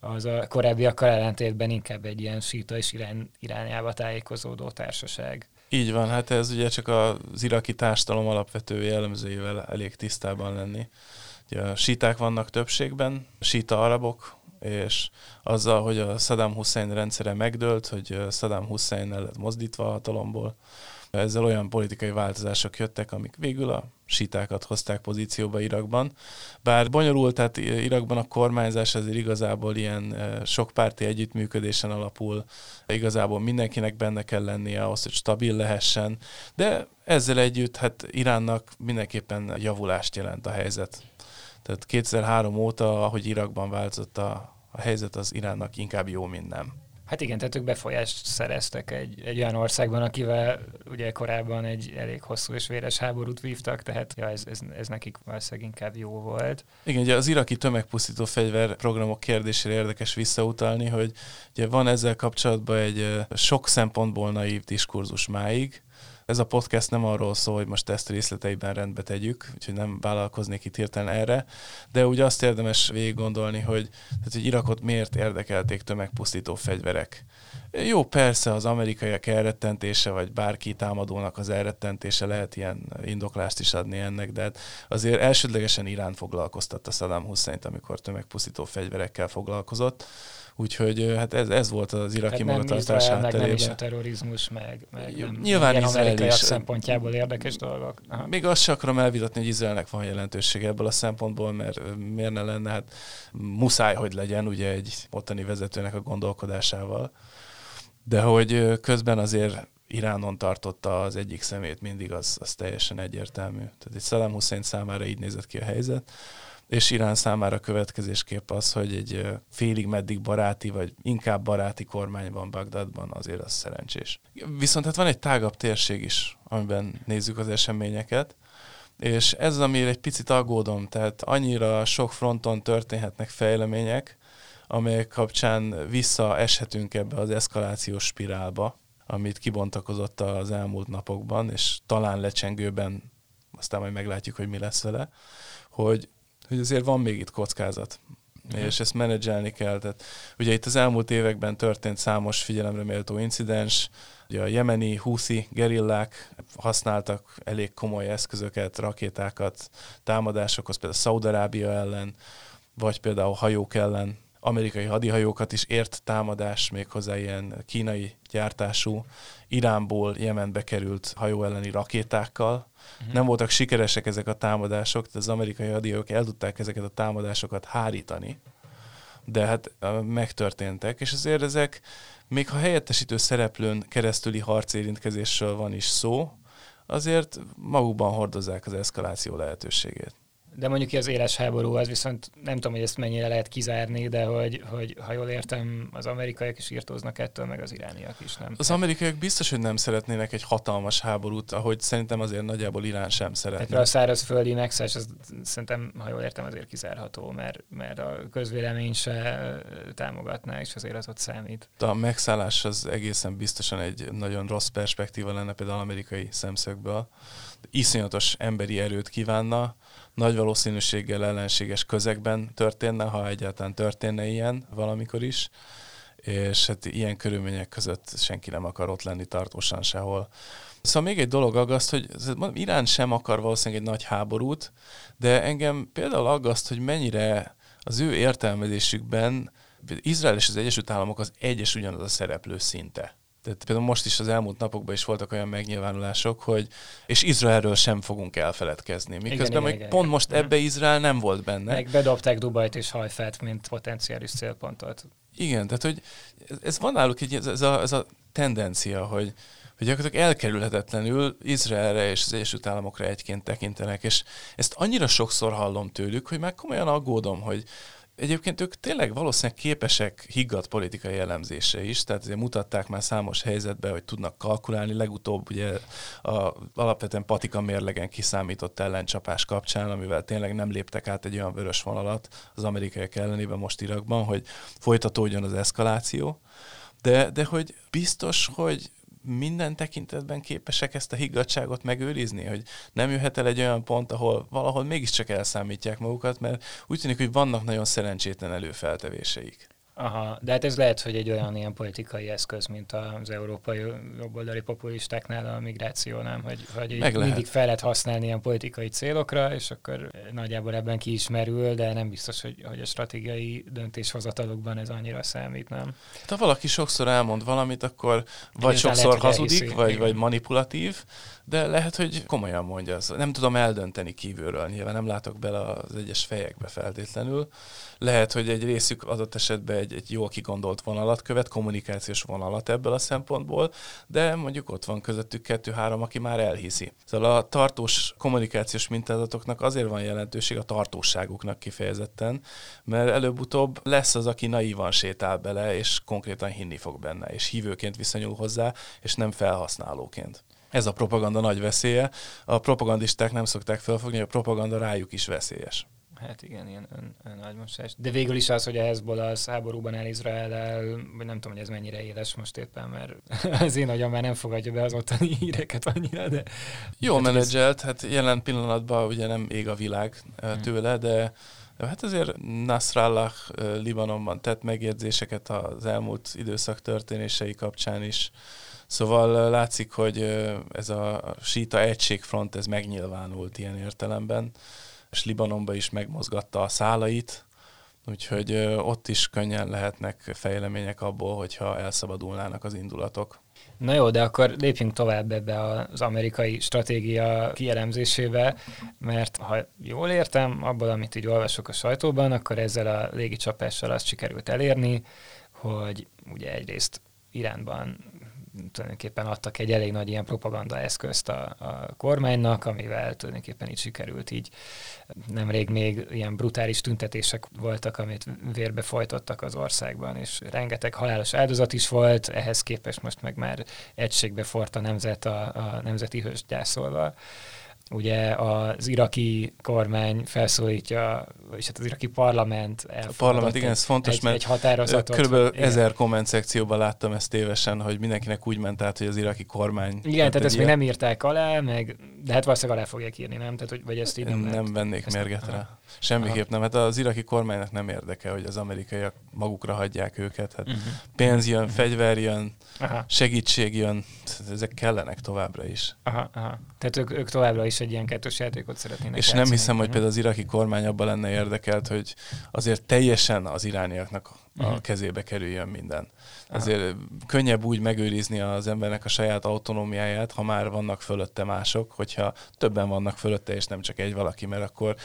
az a korábbiakkal ellentétben inkább egy ilyen síta és irány, irányába tájékozódó társaság. Így van, hát ez ugye csak az iraki társadalom alapvető jellemzőjével elég tisztában lenni. Ugye a síták vannak többségben, síta arabok, és azzal, hogy a Saddam Hussein rendszere megdőlt, hogy Saddam Hussein el lett mozdítva a hatalomból, ezzel olyan politikai változások jöttek, amik végül a sítákat hozták pozícióba Irakban. Bár bonyolult, tehát Irakban a kormányzás azért igazából ilyen sokpárti együttműködésen alapul, igazából mindenkinek benne kell lennie ahhoz, hogy stabil lehessen, de ezzel együtt hát Iránnak mindenképpen javulást jelent a helyzet. Tehát 2003 óta, ahogy Irakban változott a, a helyzet, az Iránnak inkább jó, mint nem. Hát igen, tehát ők befolyást szereztek egy, egy olyan országban, akivel ugye korábban egy elég hosszú és véres háborút vívtak, tehát ja, ez, ez, ez nekik valószínűleg inkább jó volt. Igen, ugye az iraki tömegpusztító fegyver programok kérdésére érdekes visszautalni, hogy ugye van ezzel kapcsolatban egy sok szempontból naív diskurzus máig, ez a podcast nem arról szól, hogy most ezt részleteiben rendbe tegyük, úgyhogy nem vállalkoznék itt hirtelen erre, de úgy azt érdemes végig gondolni, hogy, tehát, hogy Irakot miért érdekelték tömegpusztító fegyverek. Jó, persze az amerikaiak elrettentése, vagy bárki támadónak az elrettentése lehet ilyen indoklást is adni ennek, de hát azért elsődlegesen Irán foglalkoztatta Saddam Hussein-t, amikor tömegpusztító fegyverekkel foglalkozott. Úgyhogy hát ez, ez volt az iraki hát magatartás hátterében. Nem is a terrorizmus, meg, meg nem, Nyilván Izrael is. szempontjából érdekes dolgok. Aha. Még azt sem akarom elvitatni, hogy Izraelnek van jelentősége ebből a szempontból, mert miért ne lenne, hát muszáj, hogy legyen ugye egy ottani vezetőnek a gondolkodásával. De hogy közben azért Iránon tartotta az egyik szemét mindig, az, az teljesen egyértelmű. Tehát egy Saddam Hussein számára így nézett ki a helyzet és Irán számára következésképp az, hogy egy félig meddig baráti, vagy inkább baráti kormány van Bagdadban, azért az szerencsés. Viszont hát van egy tágabb térség is, amiben nézzük az eseményeket, és ez az, amire egy picit aggódom, tehát annyira sok fronton történhetnek fejlemények, amelyek kapcsán visszaeshetünk ebbe az eszkalációs spirálba, amit kibontakozott az elmúlt napokban, és talán lecsengőben, aztán majd meglátjuk, hogy mi lesz vele, hogy hogy azért van még itt kockázat. uh-huh. és ezt menedzselni kell. Tehát, ugye itt az elmúlt években történt számos figyelemre méltó incidens, ugye a jemeni húszi gerillák használtak elég komoly eszközöket, rakétákat, támadásokhoz, például Szaudarábia ellen, vagy például hajók ellen, amerikai hadihajókat is ért támadás, méghozzá ilyen kínai gyártású, Iránból Jemenbe került hajó elleni rakétákkal. Uh-huh. Nem voltak sikeresek ezek a támadások, tehát az amerikai hadihajók el tudták ezeket a támadásokat hárítani, de hát megtörténtek, és azért ezek, még ha helyettesítő szereplőn keresztüli harcérintkezésről van is szó, azért magukban hordozzák az eszkaláció lehetőségét. De mondjuk az éles háború, az viszont nem tudom, hogy ezt mennyire lehet kizárni, de hogy, hogy ha jól értem, az amerikaiak is írtóznak ettől, meg az irániak is, nem? Az amerikaiak biztos, hogy nem szeretnének egy hatalmas háborút, ahogy szerintem azért nagyjából Irán sem szeretne. Tehát a szárazföldi nexus, az szerintem, ha jól értem, azért kizárható, mert, mert a közvélemény se támogatná, és azért az ott számít. A megszállás az egészen biztosan egy nagyon rossz perspektíva lenne például amerikai szemszögből. Iszonyatos emberi erőt kívánna, nagy valószínűséggel ellenséges közegben történne, ha egyáltalán történne ilyen valamikor is, és hát ilyen körülmények között senki nem akar ott lenni tartósan sehol. Szóval még egy dolog aggaszt, hogy Irán sem akar valószínűleg egy nagy háborút, de engem például aggaszt, hogy mennyire az ő értelmezésükben Izrael és az Egyesült Államok az egyes ugyanaz a szereplő szinte. Tehát például most is az elmúlt napokban is voltak olyan megnyilvánulások, hogy és Izraelről sem fogunk elfeledkezni. Miközben igen, igen, pont igen. most ebbe Izrael nem volt benne. Meg bedobták Dubajt és Hajfát, mint potenciális célpontot. Igen, tehát hogy ez, van náluk egy, ez, ez, a, ez a tendencia, hogy, hogy gyakorlatilag elkerülhetetlenül Izraelre és az Egyesült Államokra egyként tekintenek, és ezt annyira sokszor hallom tőlük, hogy meg komolyan aggódom, hogy, Egyébként ők tényleg valószínűleg képesek higgadt politikai elemzésre is, tehát azért mutatták már számos helyzetben, hogy tudnak kalkulálni. Legutóbb ugye a, alapvetően patika mérlegen kiszámított ellencsapás kapcsán, amivel tényleg nem léptek át egy olyan vörös vonalat az amerikaiak ellenében most Irakban, hogy folytatódjon az eszkaláció. De, de hogy biztos, hogy minden tekintetben képesek ezt a higgadságot megőrizni, hogy nem jöhet el egy olyan pont, ahol valahol mégiscsak elszámítják magukat, mert úgy tűnik, hogy vannak nagyon szerencsétlen előfeltevéseik. Aha, de hát ez lehet, hogy egy olyan ilyen politikai eszköz, mint az európai jobboldali populistáknál a migráció, nem? Hogy, hogy Meg mindig lehet. fel lehet használni ilyen politikai célokra, és akkor nagyjából ebben ki is merül, de nem biztos, hogy, hogy a stratégiai döntéshozatalokban ez annyira számít, nem? Hát, ha valaki sokszor elmond valamit, akkor vagy sokszor lehet, hazudik, elhiszi. vagy, vagy manipulatív, de lehet, hogy komolyan mondja. Nem tudom eldönteni kívülről, nyilván nem látok bele az egyes fejekbe feltétlenül. Lehet, hogy egy részük adott esetben egy, egy jól kigondolt vonalat követ, kommunikációs vonalat ebből a szempontból, de mondjuk ott van közöttük kettő-három, aki már elhiszi. Szóval a tartós kommunikációs mintázatoknak azért van jelentőség a tartóságuknak kifejezetten, mert előbb-utóbb lesz az, aki naívan sétál bele, és konkrétan hinni fog benne, és hívőként viszonyul hozzá, és nem felhasználóként. Ez a propaganda nagy veszélye. A propagandisták nem szokták felfogni, hogy a propaganda rájuk is veszélyes. Hát igen, ilyen ön, önagymosás. De végül is az, hogy a Hezbollah az háborúban el Izrael, vagy nem tudom, hogy ez mennyire éles most éppen, mert <laughs> az én agyam már nem fogadja be az ottani híreket annyira, de... Jól hát menedzselt, hát jelen pillanatban ugye nem ég a világ hmm. tőle, de Hát azért Nasrallah Libanonban tett megjegyzéseket az elmúlt időszak történései kapcsán is. Szóval látszik, hogy ez a síta egységfront, ez megnyilvánult ilyen értelemben, és Libanonba is megmozgatta a szálait, úgyhogy ott is könnyen lehetnek fejlemények abból, hogyha elszabadulnának az indulatok. Na jó, de akkor lépjünk tovább ebbe az amerikai stratégia kielemzésébe, mert ha jól értem, abból, amit így olvasok a sajtóban, akkor ezzel a légicsapással azt sikerült elérni, hogy ugye egyrészt Iránban tulajdonképpen adtak egy elég nagy ilyen propaganda eszközt a, a kormánynak, amivel tulajdonképpen így sikerült így nemrég még ilyen brutális tüntetések voltak, amit vérbe folytottak az országban, és rengeteg halálos áldozat is volt, ehhez képest most meg már egységbe fort a nemzet a, a nemzeti hős gyászolva. Ugye az iraki kormány felszólítja, és hát az iraki parlament A parlament, igen, ez fontos, egy, mert egy határozatot. Körülbelül igen. ezer komment szekcióban láttam ezt tévesen, hogy mindenkinek úgy ment át, hogy az iraki kormány... Igen, tehát egy ezt még nem írták alá, meg, de hát valószínűleg alá fogják írni, nem? Tehát, hogy, vagy ezt így nem, nem lehet. vennék Ezt- mérget aha. rá. Semmiképp nem. Hát az iraki kormánynak nem érdeke, hogy az amerikaiak magukra hagyják őket. Hát Uh-huh. pénz jön, fegyver jön, Aha, segítség jön, ezek kellenek továbbra is. aha, aha. Tehát ők, ők továbbra is egy ilyen kettős játékot szeretnének És nem hiszem, hogy például az iraki kormány abban lenne érdekelt, hogy azért teljesen az irániaknak a Mhm. kezébe kerüljön minden. Azért könnyebb úgy megőrizni az embernek a saját autonómiáját, ha már vannak fölötte mások, hogyha többen vannak fölötte, és nem csak egy valaki, mert akkor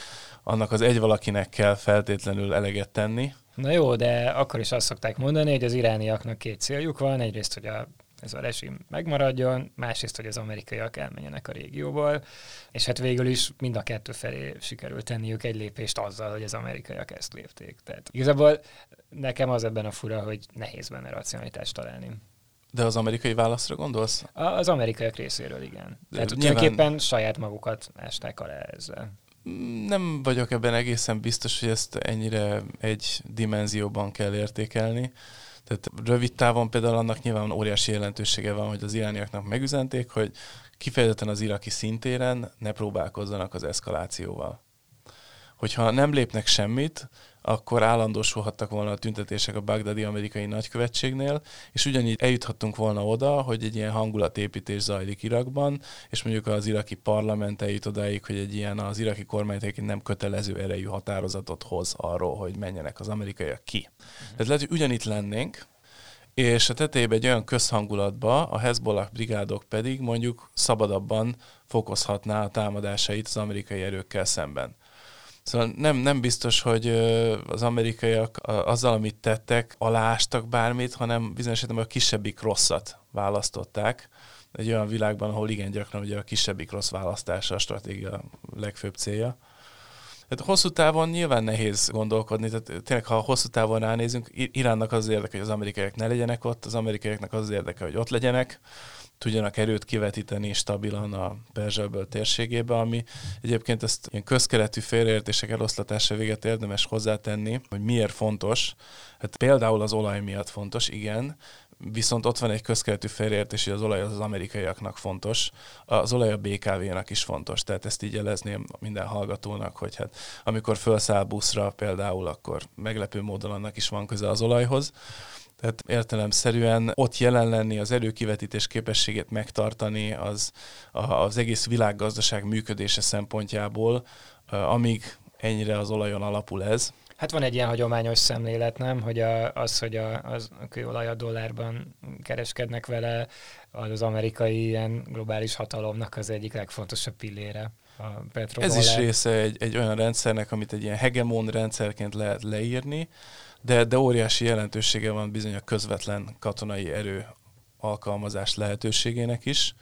annak az egy valakinek kell feltétlenül eleget tenni. Na jó, de akkor is azt szokták mondani, hogy az irániaknak két céljuk van. Egyrészt, hogy a, ez a rezsim megmaradjon, másrészt, hogy az amerikaiak elmenjenek a régióból, és hát végül is mind a kettő felé sikerült tenniük egy lépést azzal, hogy az amerikaiak ezt lépték. Tehát igazából nekem az ebben a fura, hogy nehéz benne racionalitást találni. De az amerikai válaszra gondolsz? A- Az amerikaiak részéről igen. De Tehát nyilván- tulajdonképpen saját magukat ásták alá ezzel. Nem vagyok ebben egészen biztos, hogy ezt ennyire egy dimenzióban kell értékelni. Tehát rövid távon például annak nyilván óriási jelentősége van, hogy az irániaknak megüzenték, hogy kifejezetten az iraki szintéren ne próbálkozzanak az eszkalációval. Hogyha nem lépnek semmit, akkor állandósulhattak volna a tüntetések a bagdadi amerikai nagykövetségnél, és ugyanígy eljuthattunk volna oda, hogy egy ilyen hangulatépítés zajlik Irakban, és mondjuk az iraki parlament eljut odáig, hogy egy ilyen az iraki kormány nem kötelező erejű határozatot hoz arról, hogy menjenek az amerikaiak ki. Tehát lehet, hogy ugyanitt lennénk, és a tetejében egy olyan közhangulatba a Hezbollah brigádok pedig mondjuk szabadabban fokozhatná a támadásait az amerikai erőkkel szemben. Szóval nem, nem biztos, hogy az amerikaiak azzal, amit tettek, alástak bármit, hanem bizonyos a kisebbik rosszat választották. Egy olyan világban, ahol igen gyakran ugye a kisebbik rossz választása a stratégia legfőbb célja. Tehát hosszú távon nyilván nehéz gondolkodni, tehát tényleg, ha hosszú távon ránézünk, Iránnak az érdeke, hogy az amerikaiak ne legyenek ott, az amerikaiaknak az érdeke, hogy ott legyenek, tudjanak erőt kivetíteni stabilan a Perzsőből térségébe, ami egyébként ezt ilyen közkeletű félreértések eloszlatása véget érdemes hozzátenni, hogy miért fontos. Hát például az olaj miatt fontos, igen, viszont ott van egy közkeletű félreértés, hogy az olaj az, az amerikaiaknak fontos, az olaj a BKV-nak is fontos, tehát ezt így jelezném minden hallgatónak, hogy hát amikor felszáll buszra például, akkor meglepő módon annak is van köze az olajhoz, tehát értelemszerűen ott jelen lenni, az erőkivetítés képességét megtartani, az az egész világgazdaság működése szempontjából, amíg ennyire az olajon alapul ez. Hát van egy ilyen hagyományos szemlélet, nem? Hogy a, az, hogy a, az, a kőolaj a dollárban kereskednek vele, az az amerikai ilyen globális hatalomnak az egyik legfontosabb pillére. A petrodollár. Ez is része egy, egy olyan rendszernek, amit egy ilyen hegemon rendszerként lehet leírni, de, de óriási jelentősége van bizony a közvetlen katonai erő alkalmazás lehetőségének is.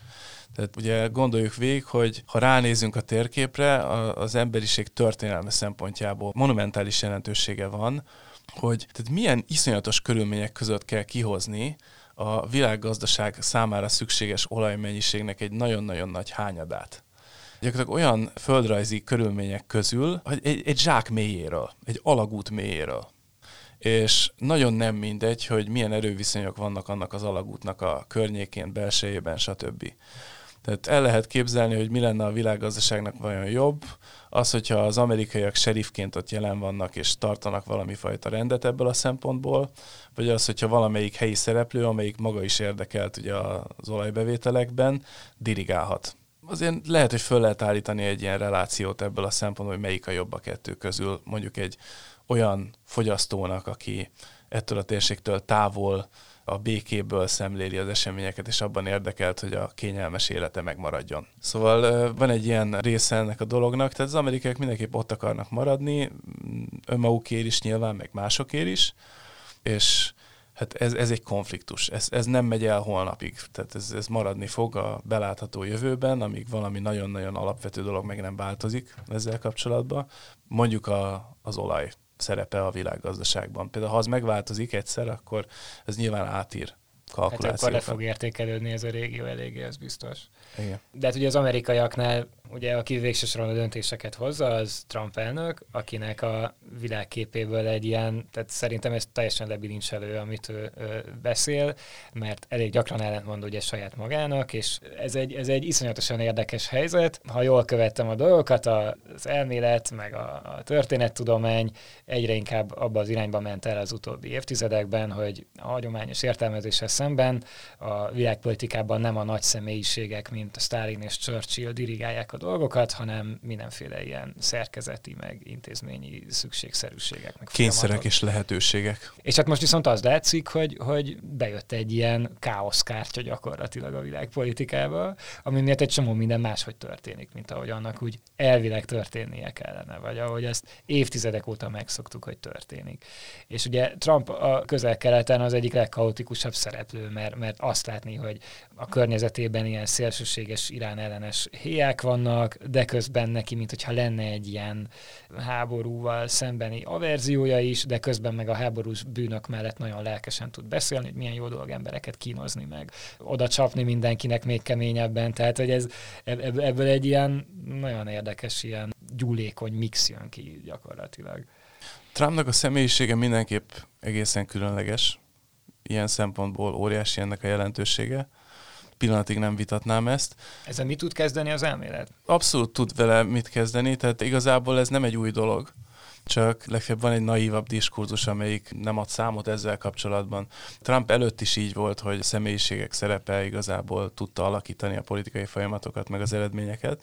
Tehát ugye gondoljuk végig, hogy ha ránézünk a térképre, az emberiség történelme szempontjából monumentális jelentősége van, hogy tehát milyen iszonyatos körülmények között kell kihozni a világgazdaság számára szükséges olajmennyiségnek egy nagyon-nagyon nagy hányadát gyakorlatilag olyan földrajzi körülmények közül, hogy egy, egy zsák mélyéről, egy alagút mélyéről. És nagyon nem mindegy, hogy milyen erőviszonyok vannak annak az alagútnak a környékén, belsejében, stb. Tehát el lehet képzelni, hogy mi lenne a világgazdaságnak vajon jobb, az, hogyha az amerikaiak serifként ott jelen vannak és tartanak valami fajta rendet ebből a szempontból, vagy az, hogyha valamelyik helyi szereplő, amelyik maga is érdekelt ugye az olajbevételekben, dirigálhat. Azért lehet, hogy föl lehet állítani egy ilyen relációt ebből a szempontból, hogy melyik a jobb a kettő közül. Mondjuk egy olyan fogyasztónak, aki ettől a térségtől távol a békéből szemléli az eseményeket, és abban érdekelt, hogy a kényelmes élete megmaradjon. Szóval van egy ilyen része ennek a dolognak, tehát az amerikaiak mindenképp ott akarnak maradni, mm, önmagukért is nyilván, meg másokért is, és hát ez, ez egy konfliktus. Ez, ez nem megy el holnapig. Tehát ez, ez maradni fog a belátható jövőben, amíg valami nagyon-nagyon alapvető dolog meg nem változik ezzel kapcsolatban. Mondjuk a, az olaj szerepe a világgazdaságban. Például ha az megváltozik egyszer, akkor ez nyilván átír kalkulációkat. Hát akkor le fog értékelődni ez a régió eléggé, az biztos. Igen. De hát ugye az amerikaiaknál, ugye aki végső soron a döntéseket hozza, az Trump elnök, akinek a világképéből egy ilyen, tehát szerintem ez teljesen lebilincselő, amit ő, ő beszél, mert elég gyakran ellentmond ugye saját magának, és ez egy, ez egy iszonyatosan érdekes helyzet. Ha jól követtem a dolgokat, az elmélet, meg a, a történettudomány egyre inkább abba az irányba ment el az utóbbi évtizedekben, hogy a hagyományos értelmezéssel szemben a világpolitikában nem a nagy személyiségek, mint Stalin és Churchill dirigálják dolgokat, hanem mindenféle ilyen szerkezeti, meg intézményi szükségszerűségek. Meg Kényszerek folyamatok. és lehetőségek. És hát most viszont az látszik, hogy, hogy bejött egy ilyen káoszkártya gyakorlatilag a világpolitikába, ami miatt egy csomó minden máshogy történik, mint ahogy annak úgy elvileg történnie kellene, vagy ahogy ezt évtizedek óta megszoktuk, hogy történik. És ugye Trump a közel-keleten az egyik legkaotikusabb szereplő, mert, mert azt látni, hogy a környezetében ilyen szélsőséges Irán ellenes héják vannak, de közben neki, mint hogyha lenne egy ilyen háborúval szembeni averziója is, de közben meg a háborús bűnök mellett nagyon lelkesen tud beszélni, hogy milyen jó dolog embereket kínozni meg, oda csapni mindenkinek még keményebben, tehát hogy ez ebből egy ilyen nagyon érdekes, ilyen gyúlékony mix jön ki gyakorlatilag. Trumpnak a személyisége mindenképp egészen különleges. Ilyen szempontból óriási ennek a jelentősége. Pillanatig nem vitatnám ezt. Ezzel mit tud kezdeni az elmélet? Abszolút tud vele mit kezdeni, tehát igazából ez nem egy új dolog csak legfeljebb van egy naívabb diskurzus, amelyik nem ad számot ezzel kapcsolatban. Trump előtt is így volt, hogy személyiségek szerepe igazából tudta alakítani a politikai folyamatokat, meg az eredményeket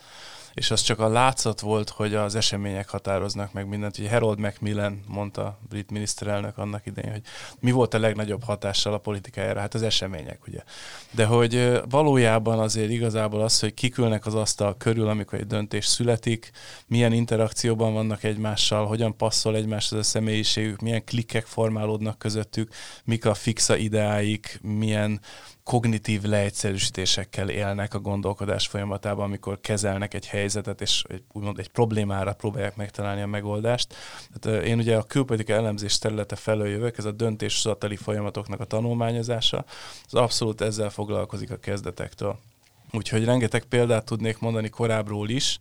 és az csak a látszat volt, hogy az események határoznak meg mindent. Ugye Harold Macmillan mondta, brit miniszterelnök annak idején, hogy mi volt a legnagyobb hatással a politikájára, hát az események, ugye. De hogy valójában azért igazából az, hogy kikülnek az asztal körül, amikor egy döntés születik, milyen interakcióban vannak egymással, hogyan passzol egymáshoz a személyiségük, milyen klikkek formálódnak közöttük, mik a fixa ideáik, milyen kognitív leegyszerűsítésekkel élnek a gondolkodás folyamatában, amikor kezelnek egy helyzetet, és egy, úgymond egy problémára próbálják megtalálni a megoldást. Tehát én ugye a külpolitika elemzés területe felől jövök, ez a döntéshozatali folyamatoknak a tanulmányozása, az abszolút ezzel foglalkozik a kezdetektől. Úgyhogy rengeteg példát tudnék mondani korábbról is,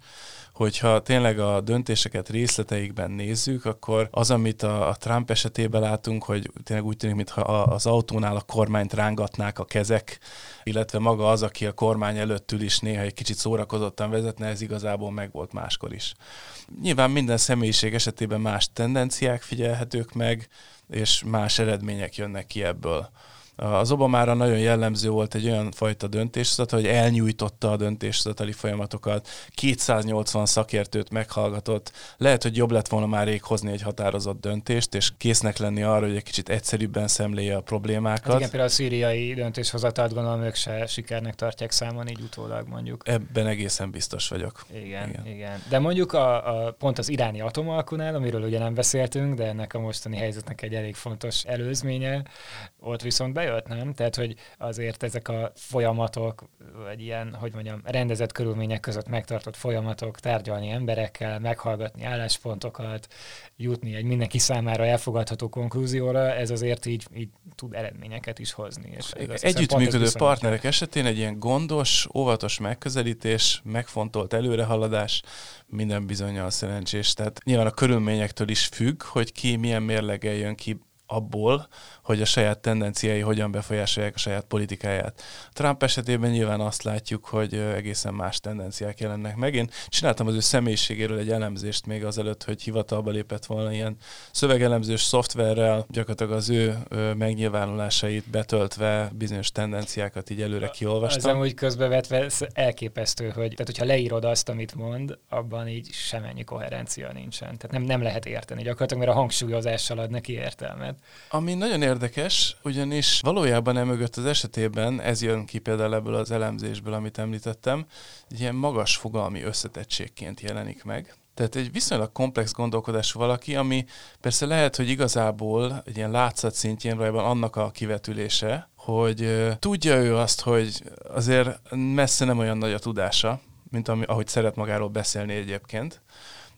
hogyha tényleg a döntéseket részleteikben nézzük, akkor az, amit a, a Trump esetében látunk, hogy tényleg úgy tűnik, mintha az autónál a kormányt rángatnák a kezek, illetve maga az, aki a kormány előtt ül is néha egy kicsit szórakozottan vezetne, ez igazából megvolt máskor is. Nyilván minden személyiség esetében más tendenciák figyelhetők meg, és más eredmények jönnek ki ebből. Az Obamára nagyon jellemző volt egy olyan fajta döntéshozat, hogy elnyújtotta a döntéshozatali folyamatokat, 280 szakértőt meghallgatott, lehet, hogy jobb lett volna már rég hozni egy határozott döntést, és késznek lenni arra, hogy egy kicsit egyszerűbben szemlélje a problémákat. Hát igen, például a szíriai döntéshozatát gondolom ők se sikernek tartják számon, így utólag mondjuk. Ebben egészen biztos vagyok. Igen, igen. igen. De mondjuk a, a, pont az iráni atomalkunál, amiről ugye nem beszéltünk, de ennek a mostani helyzetnek egy elég fontos előzménye, ott viszont be bejött, nem? Tehát, hogy azért ezek a folyamatok, vagy ilyen, hogy mondjam, rendezett körülmények között megtartott folyamatok, tárgyalni emberekkel, meghallgatni álláspontokat, jutni egy mindenki számára elfogadható konklúzióra, ez azért így, így tud eredményeket is hozni. És Együttműködő partnerek esetén egy ilyen gondos, óvatos megközelítés, megfontolt előrehaladás minden bizonyal szerencsés. Tehát nyilván a körülményektől is függ, hogy ki milyen mérleggel jön ki abból, hogy a saját tendenciái hogyan befolyásolják a saját politikáját. Trump esetében nyilván azt látjuk, hogy egészen más tendenciák jelennek meg. Én csináltam az ő személyiségéről egy elemzést még azelőtt, hogy hivatalba lépett volna ilyen szövegelemzős szoftverrel, gyakorlatilag az ő megnyilvánulásait betöltve bizonyos tendenciákat így előre kiolvastam. Az úgy közbevetve elképesztő, hogy tehát hogyha leírod azt, amit mond, abban így semennyi koherencia nincsen. Tehát nem, nem lehet érteni gyakorlatilag, mert a hangsúlyozással ad neki értelmet. Ami nagyon érdekes, ugyanis valójában emögött az esetében, ez jön ki például ebből az elemzésből, amit említettem, egy ilyen magas fogalmi összetettségként jelenik meg. Tehát egy viszonylag komplex gondolkodású valaki, ami persze lehet, hogy igazából egy ilyen látszat szintjén valójában annak a kivetülése, hogy tudja ő azt, hogy azért messze nem olyan nagy a tudása, mint ami, ahogy szeret magáról beszélni egyébként,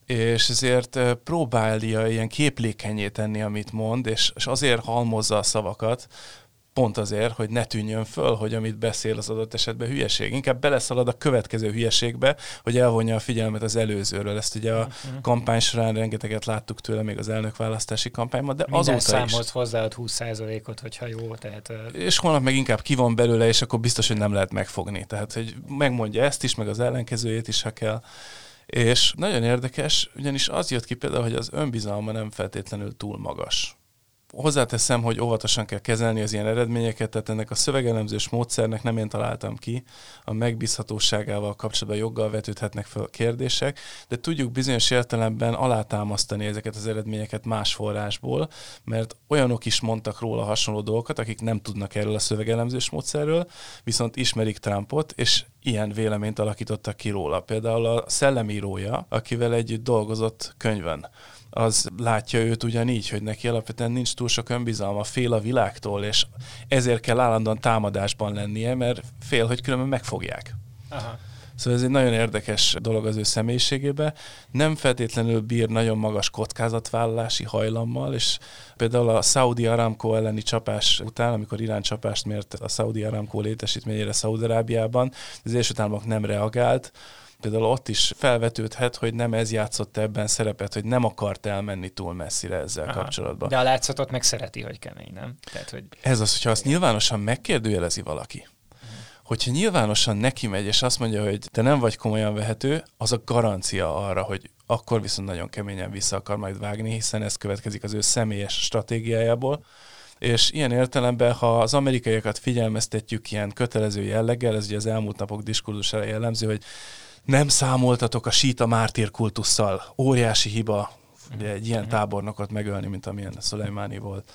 és ezért próbálja ilyen képlékenyé tenni, amit mond, és, és azért halmozza a szavakat, pont azért, hogy ne tűnjön föl, hogy amit beszél az adott esetben hülyeség. Inkább beleszalad a következő hülyeségbe, hogy elvonja a figyelmet az előzőről. Ezt ugye a uh-huh. kampány során rengeteget láttuk tőle még az elnökválasztási kampányban, de Minden azóta számhoz is. hozzá 20%-ot, hogyha jó. Tehát, és holnap meg inkább ki van belőle, és akkor biztos, hogy nem lehet megfogni. Tehát, hogy megmondja ezt is, meg az ellenkezőjét is, ha kell. És nagyon érdekes, ugyanis az jött ki például, hogy az önbizalma nem feltétlenül túl magas hozzáteszem, hogy óvatosan kell kezelni az ilyen eredményeket, tehát ennek a szövegelemzős módszernek nem én találtam ki, a megbízhatóságával kapcsolatban joggal vetődhetnek fel kérdések, de tudjuk bizonyos értelemben alátámasztani ezeket az eredményeket más forrásból, mert olyanok is mondtak róla hasonló dolgokat, akik nem tudnak erről a szövegelemzős módszerről, viszont ismerik Trumpot, és ilyen véleményt alakítottak ki róla. Például a szellemírója, akivel együtt dolgozott könyvön az látja őt ugyanígy, hogy neki alapvetően nincs túl sok önbizalma, fél a világtól, és ezért kell állandóan támadásban lennie, mert fél, hogy különben megfogják. Aha. Szóval ez egy nagyon érdekes dolog az ő személyiségébe. Nem feltétlenül bír nagyon magas kockázatvállalási hajlammal, és például a Saudi Aramco elleni csapás után, amikor Irán csapást mért a Saudi Aramco létesítményére Szaudarábiában, az Egyesült Államok nem reagált, például ott is felvetődhet, hogy nem ez játszott ebben szerepet, hogy nem akart elmenni túl messzire ezzel Aha. kapcsolatban. De a látszatot meg szereti, hogy kemény, nem? Tehát, hogy... Ez az, hogyha azt nyilvánosan megkérdőjelezi valaki, hogyha nyilvánosan neki megy, és azt mondja, hogy te nem vagy komolyan vehető, az a garancia arra, hogy akkor viszont nagyon keményen vissza akar majd vágni, hiszen ez következik az ő személyes stratégiájából. És ilyen értelemben, ha az amerikaiakat figyelmeztetjük ilyen kötelező jelleggel, ez ugye az elmúlt napok diskurzusára jellemző, hogy nem számoltatok a síta mártír kultusszal. Óriási hiba ugye egy ilyen mhm. tábornokot megölni, mint amilyen Szulejmáni volt.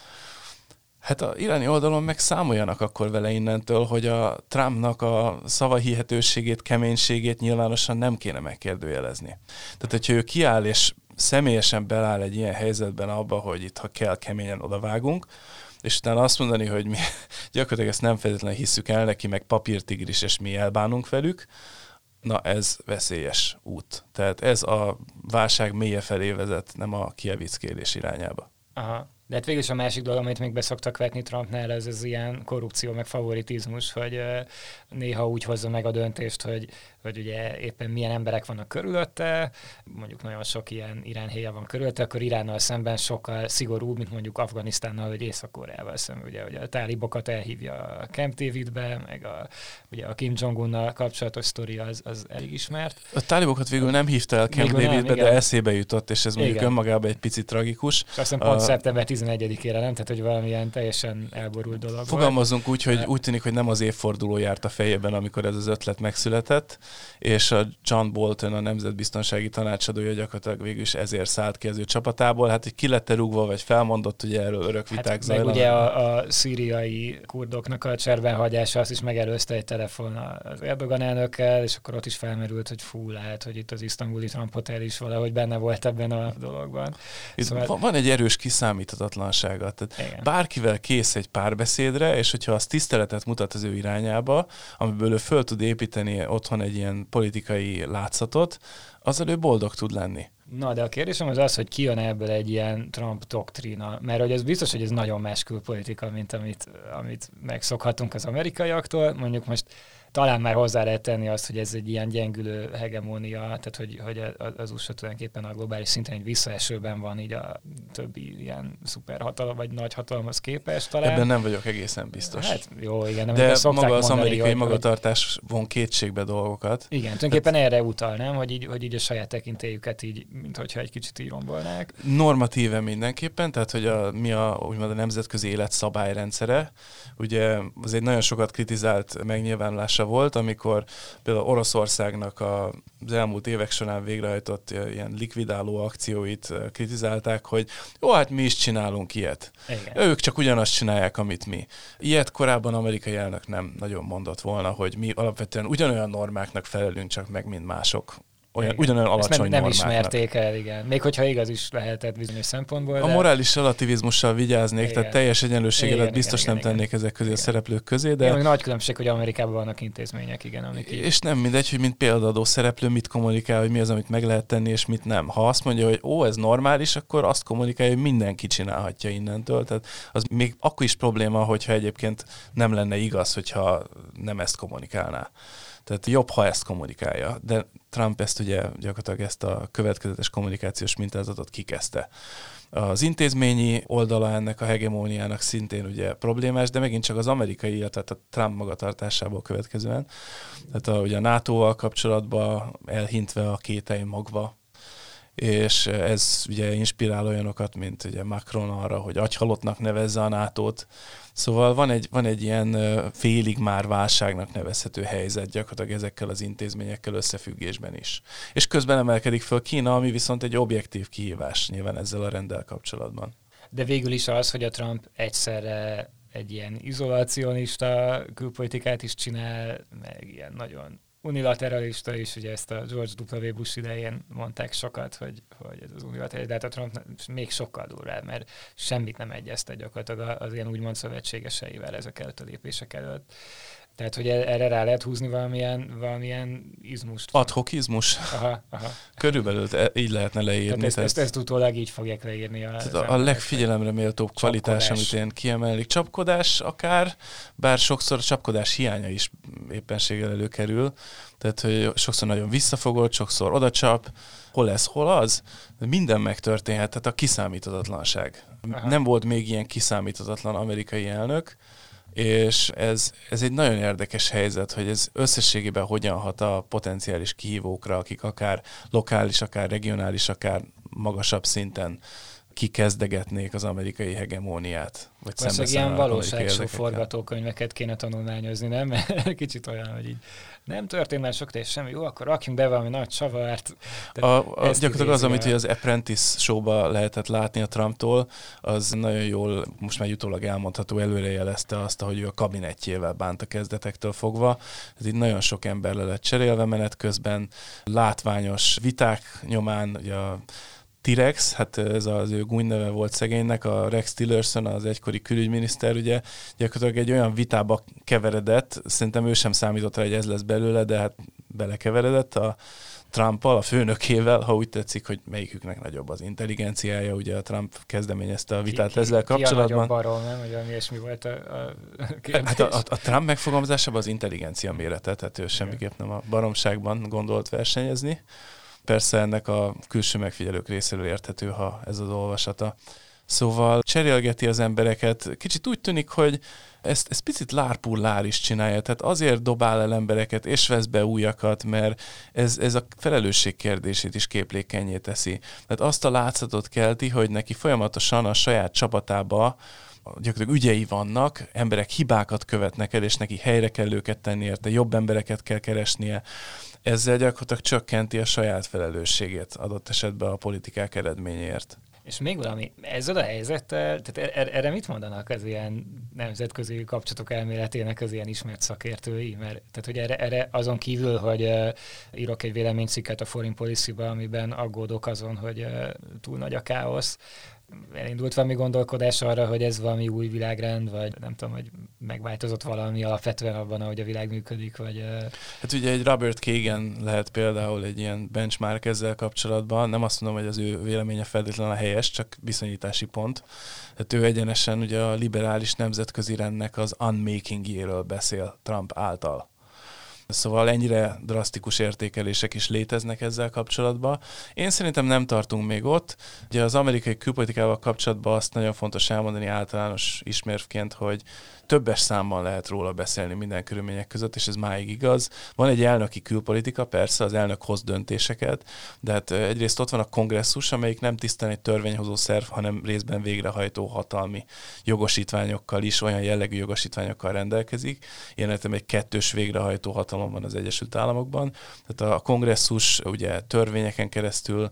Hát a iráni oldalon meg számoljanak akkor vele innentől, hogy a Trumpnak a szavahihetőségét, keménységét nyilvánosan nem kéne megkérdőjelezni. Tehát, hogyha ő kiáll és személyesen beláll egy ilyen helyzetben abba, hogy itt, ha kell, keményen odavágunk, és utána azt mondani, hogy mi <laughs> gyakorlatilag ezt nem feltétlenül hisszük el neki, meg papírtigris, és mi elbánunk velük, na ez veszélyes út. Tehát ez a válság mélye felé vezet, nem a kievickélés irányába. Aha. De hát végül is a másik dolog, amit még beszoktak vetni Trumpnál, ez az ilyen korrupció, meg favoritizmus, hogy néha úgy hozza meg a döntést, hogy hogy ugye éppen milyen emberek vannak körülötte, mondjuk nagyon sok ilyen iránhéja van körülötte, akkor Iránnal szemben sokkal szigorúbb, mint mondjuk Afganisztánnal vagy Észak-Koreával szemben. Ugye, ugye a tálibokat elhívja a Camp Davidbe, meg a, ugye a Kim Jong-unnal kapcsolatos sztori az, az elég ismert. A tálibokat végül nem hívta el Camp végül Davidbe, nem, de eszébe jutott, és ez mondjuk igen. önmagában egy picit tragikus. És azt pont a... szeptember 11-ére, nem? Tehát, hogy valamilyen teljesen elborult dolog Fogalmazunk úgy, hogy úgy tűnik, hogy nem az évforduló járt a fejében, amikor ez az ötlet megszületett, és a John Bolton, a nemzetbiztonsági tanácsadója gyakorlatilag végül is ezért szállt ki az ő csapatából. Hát, hogy ki lett rúgva, vagy felmondott, ugye erről örök viták hát, zajlanak. Meg ugye a, a szíriai kurdoknak a cserben hagyása, azt is megelőzte egy telefon az Erdogan elnökkel, és akkor ott is felmerült, hogy fú, lehet, hogy itt az isztambuli Trump Hotel is valahogy benne volt ebben a dologban. Itt szóval... Van egy erős kiszámíthatatlansága. Tehát bárkivel kész egy párbeszédre, és hogyha az tiszteletet mutat az ő irányába, amiből ő föl tud építeni otthon egy ilyen politikai látszatot, azzal ő boldog tud lenni. Na, de a kérdésem az az, hogy ki jön ebből egy ilyen Trump doktrína, mert hogy ez biztos, hogy ez nagyon más külpolitika, mint amit, amit megszokhatunk az amerikaiaktól. Mondjuk most talán már hozzá lehet tenni azt, hogy ez egy ilyen gyengülő hegemónia, tehát hogy, hogy az USA tulajdonképpen a globális szinten egy visszaesőben van így a többi ilyen szuperhatalom vagy nagy hatalomhoz képest talán. Ebben nem vagyok egészen biztos. Hát jó, igen. Nem De maga az amerikai hogy, magatartás von kétségbe dolgokat. Igen, tulajdonképpen hát, erre utal, nem? Hogy így, hogy így a saját tekintélyüket így, mint hogyha egy kicsit így rombolnák. Normatíve mindenképpen, tehát hogy a, mi a, úgymond a nemzetközi élet szabályrendszere. Ugye az egy nagyon sokat kritizált megnyilvánulás hatása volt, amikor például Oroszországnak a, az elmúlt évek során végrehajtott ilyen likvidáló akcióit kritizálták, hogy jó, hát mi is csinálunk ilyet. Igen. Ők csak ugyanazt csinálják, amit mi. Ilyet korábban amerikai elnök nem nagyon mondott volna, hogy mi alapvetően ugyanolyan normáknak felelünk csak meg, mint mások olyan, ugyanolyan alacsony nem, nem normáknak. ismerték el, igen. Még hogyha igaz is lehetett bizonyos szempontból. A de... morális relativizmussal vigyáznék, Igen. tehát teljes egyenlőségedet Igen, biztos igen, nem igen, tennék ezek közé a Igen. szereplők közé, De... Igen, nagy különbség, hogy Amerikában vannak intézmények, igen, amik így... és nem mindegy, hogy mint példadó szereplő mit kommunikál, hogy mi az, amit meg lehet tenni, és mit nem. Ha azt mondja, hogy ó, ez normális, akkor azt kommunikálja, hogy mindenki csinálhatja innentől. Tehát az még akkor is probléma, hogyha egyébként nem lenne igaz, hogyha nem ezt kommunikálná. Tehát jobb, ha ezt kommunikálja. De Trump ezt ugye gyakorlatilag ezt a következetes kommunikációs mintázatot kikezdte. Az intézményi oldala ennek a hegemóniának szintén ugye problémás, de megint csak az amerikai, illetve a Trump magatartásából következően. Tehát a, ugye a NATO-val kapcsolatban elhintve a kételj magva, és ez ugye inspirál olyanokat, mint ugye Macron arra, hogy agyhalottnak nevezze a NATO-t. Szóval van egy, van egy ilyen félig már válságnak nevezhető helyzet gyakorlatilag ezekkel az intézményekkel összefüggésben is. És közben emelkedik föl Kína, ami viszont egy objektív kihívás nyilván ezzel a rendel kapcsolatban. De végül is az, hogy a Trump egyszerre egy ilyen izolacionista külpolitikát is csinál, meg ilyen nagyon unilateralista is, ugye ezt a George W. Bush idején mondták sokat, hogy, hogy ez az unilaterális, de hát a Trump még sokkal durvább, mert semmit nem egyeztet gyakorlatilag az ilyen úgymond szövetségeseivel ezek előtt a lépések előtt. Tehát, hogy e- erre rá lehet húzni valamilyen, valamilyen izmust. Adhokizmus? Aha, aha. Körülbelül e- így lehetne leírni. Tehát ezt, Tehát ezt, ezt utólag így fogják leírni. A, Tehát a, a legfigyelemre méltóbb kvalitás, amit én kiemelnék. Csapkodás akár, bár sokszor a csapkodás hiánya is éppenséggel előkerül. Tehát, hogy sokszor nagyon visszafogott, sokszor odacsap. Hol ez, hol az? Minden megtörténhet, tehát a kiszámíthatatlanság. Aha. Nem volt még ilyen kiszámíthatatlan amerikai elnök, és ez, ez egy nagyon érdekes helyzet, hogy ez összességében hogyan hat a potenciális kihívókra, akik akár lokális, akár regionális, akár magasabb szinten kikezdegetnék az amerikai hegemóniát. Vagy szembeszállnak ilyen valóságsó forgatókönyveket kéne tanulmányozni, nem? <laughs> Kicsit olyan, hogy így nem történt már sok és semmi, jó, akkor rakjunk be valami nagy csavart. A, a, gyakorlatilag az, amit ugye az Apprentice showba lehetett látni a Trumptól, az nagyon jól, most már jutólag elmondható, előrejelezte azt, hogy ő a kabinetjével bánt a kezdetektől fogva. Ez így nagyon sok ember le lett cserélve menet közben, látványos viták nyomán, ugye a T-Rex, hát ez az ő gúnyneve volt szegénynek, a Rex Tillerson, az egykori külügyminiszter, ugye gyakorlatilag egy olyan vitába keveredett, szerintem ő sem számított rá, hogy ez lesz belőle, de hát belekeveredett a Trumpal, a főnökével, ha úgy tetszik, hogy melyiküknek nagyobb az intelligenciája, ugye a Trump kezdeményezte a vitát ki, ezzel ki, Ki a nagyobb kapcsolatban. barom, nem? Valami ilyesmi volt a, a kérdés. Hát a, a, a Trump megfogalmazásában az intelligencia mérete, tehát ő semmiképp nem a baromságban gondolt versenyezni. Persze ennek a külső megfigyelők részéről érthető, ha ez az olvasata. Szóval cserélgeti az embereket. Kicsit úgy tűnik, hogy ezt, ezt picit lárpul lár is csinálja, tehát azért dobál el embereket, és vesz be újakat, mert ez, ez a felelősség kérdését is képlékenyé teszi. Tehát azt a látszatot kelti, hogy neki folyamatosan a saját csapatába gyakorlatilag ügyei vannak, emberek hibákat követnek el, és neki helyre kell őket tenni érte, jobb embereket kell keresnie. Ezzel gyakorlatilag csökkenti a saját felelősségét adott esetben a politikák eredményért. És még valami, ezzel a helyzettel, tehát er- erre mit mondanak az ilyen nemzetközi kapcsolatok elméletének az ilyen ismert szakértői? Mert tehát, hogy erre, erre azon kívül, hogy uh, írok egy véleménycikket a Foreign Policy-ba, amiben aggódok azon, hogy uh, túl nagy a káosz, elindult valami gondolkodás arra, hogy ez valami új világrend, vagy nem tudom, hogy megváltozott valami alapvetően abban, ahogy a világ működik, vagy... Hát ugye egy Robert Kagan lehet például egy ilyen benchmark ezzel kapcsolatban. Nem azt mondom, hogy az ő véleménye feltétlenül a helyes, csak viszonyítási pont. Hát ő egyenesen ugye a liberális nemzetközi rendnek az unmakingjéről beszél Trump által. Szóval ennyire drasztikus értékelések is léteznek ezzel kapcsolatban. Én szerintem nem tartunk még ott. Ugye az amerikai külpolitikával kapcsolatban azt nagyon fontos elmondani általános ismérvként, hogy többes számban lehet róla beszélni minden körülmények között, és ez máig igaz. Van egy elnöki külpolitika, persze, az elnök hoz döntéseket, de hát egyrészt ott van a kongresszus, amelyik nem tisztán egy törvényhozó szerv, hanem részben végrehajtó hatalmi jogosítványokkal is, olyan jellegű jogosítványokkal rendelkezik. Ilyen egy kettős végrehajtó hatalom hatalom van az Egyesült Államokban. Tehát a kongresszus ugye törvényeken keresztül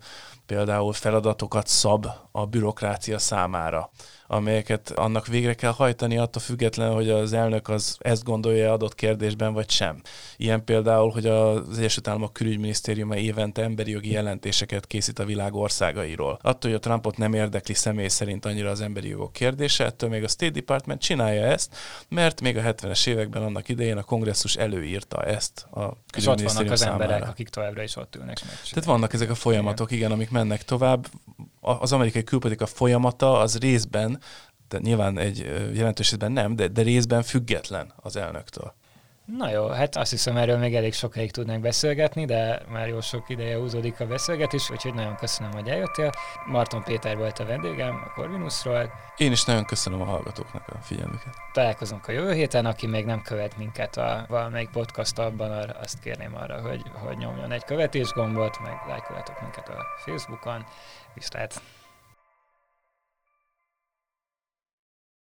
például feladatokat szab a bürokrácia számára amelyeket annak végre kell hajtani, attól függetlenül, hogy az elnök az ezt gondolja adott kérdésben, vagy sem. Ilyen például, hogy az Egyesült Államok külügyminisztériuma évente emberi jogi jelentéseket készít a világ országairól. Attól, hogy a Trumpot nem érdekli személy szerint annyira az emberi jogok kérdése, ettől még a State Department csinálja ezt, mert még a 70-es években annak idején a kongresszus előírta ezt a És ott vannak az számára. emberek, akik továbbra is ott ülnek. Tehát vannak ezek a folyamatok, igen, amik mennek tovább. Az amerikai külpolitika folyamata az részben de nyilván egy jelentős részben nem, de, de részben független az elnöktől. Na jó, hát azt hiszem erről még elég sokáig tudnánk beszélgetni, de már jó sok ideje húzódik a beszélgetés, úgyhogy nagyon köszönöm, hogy eljöttél. Marton Péter volt a vendégem a Corvinusról. Én is nagyon köszönöm a hallgatóknak a figyelmüket. Találkozunk a jövő héten, aki még nem követ minket a valamelyik podcast abban, azt kérném arra, hogy, hogy nyomjon egy követésgombot, meg lájkoljatok minket a Facebookon. Viszlát!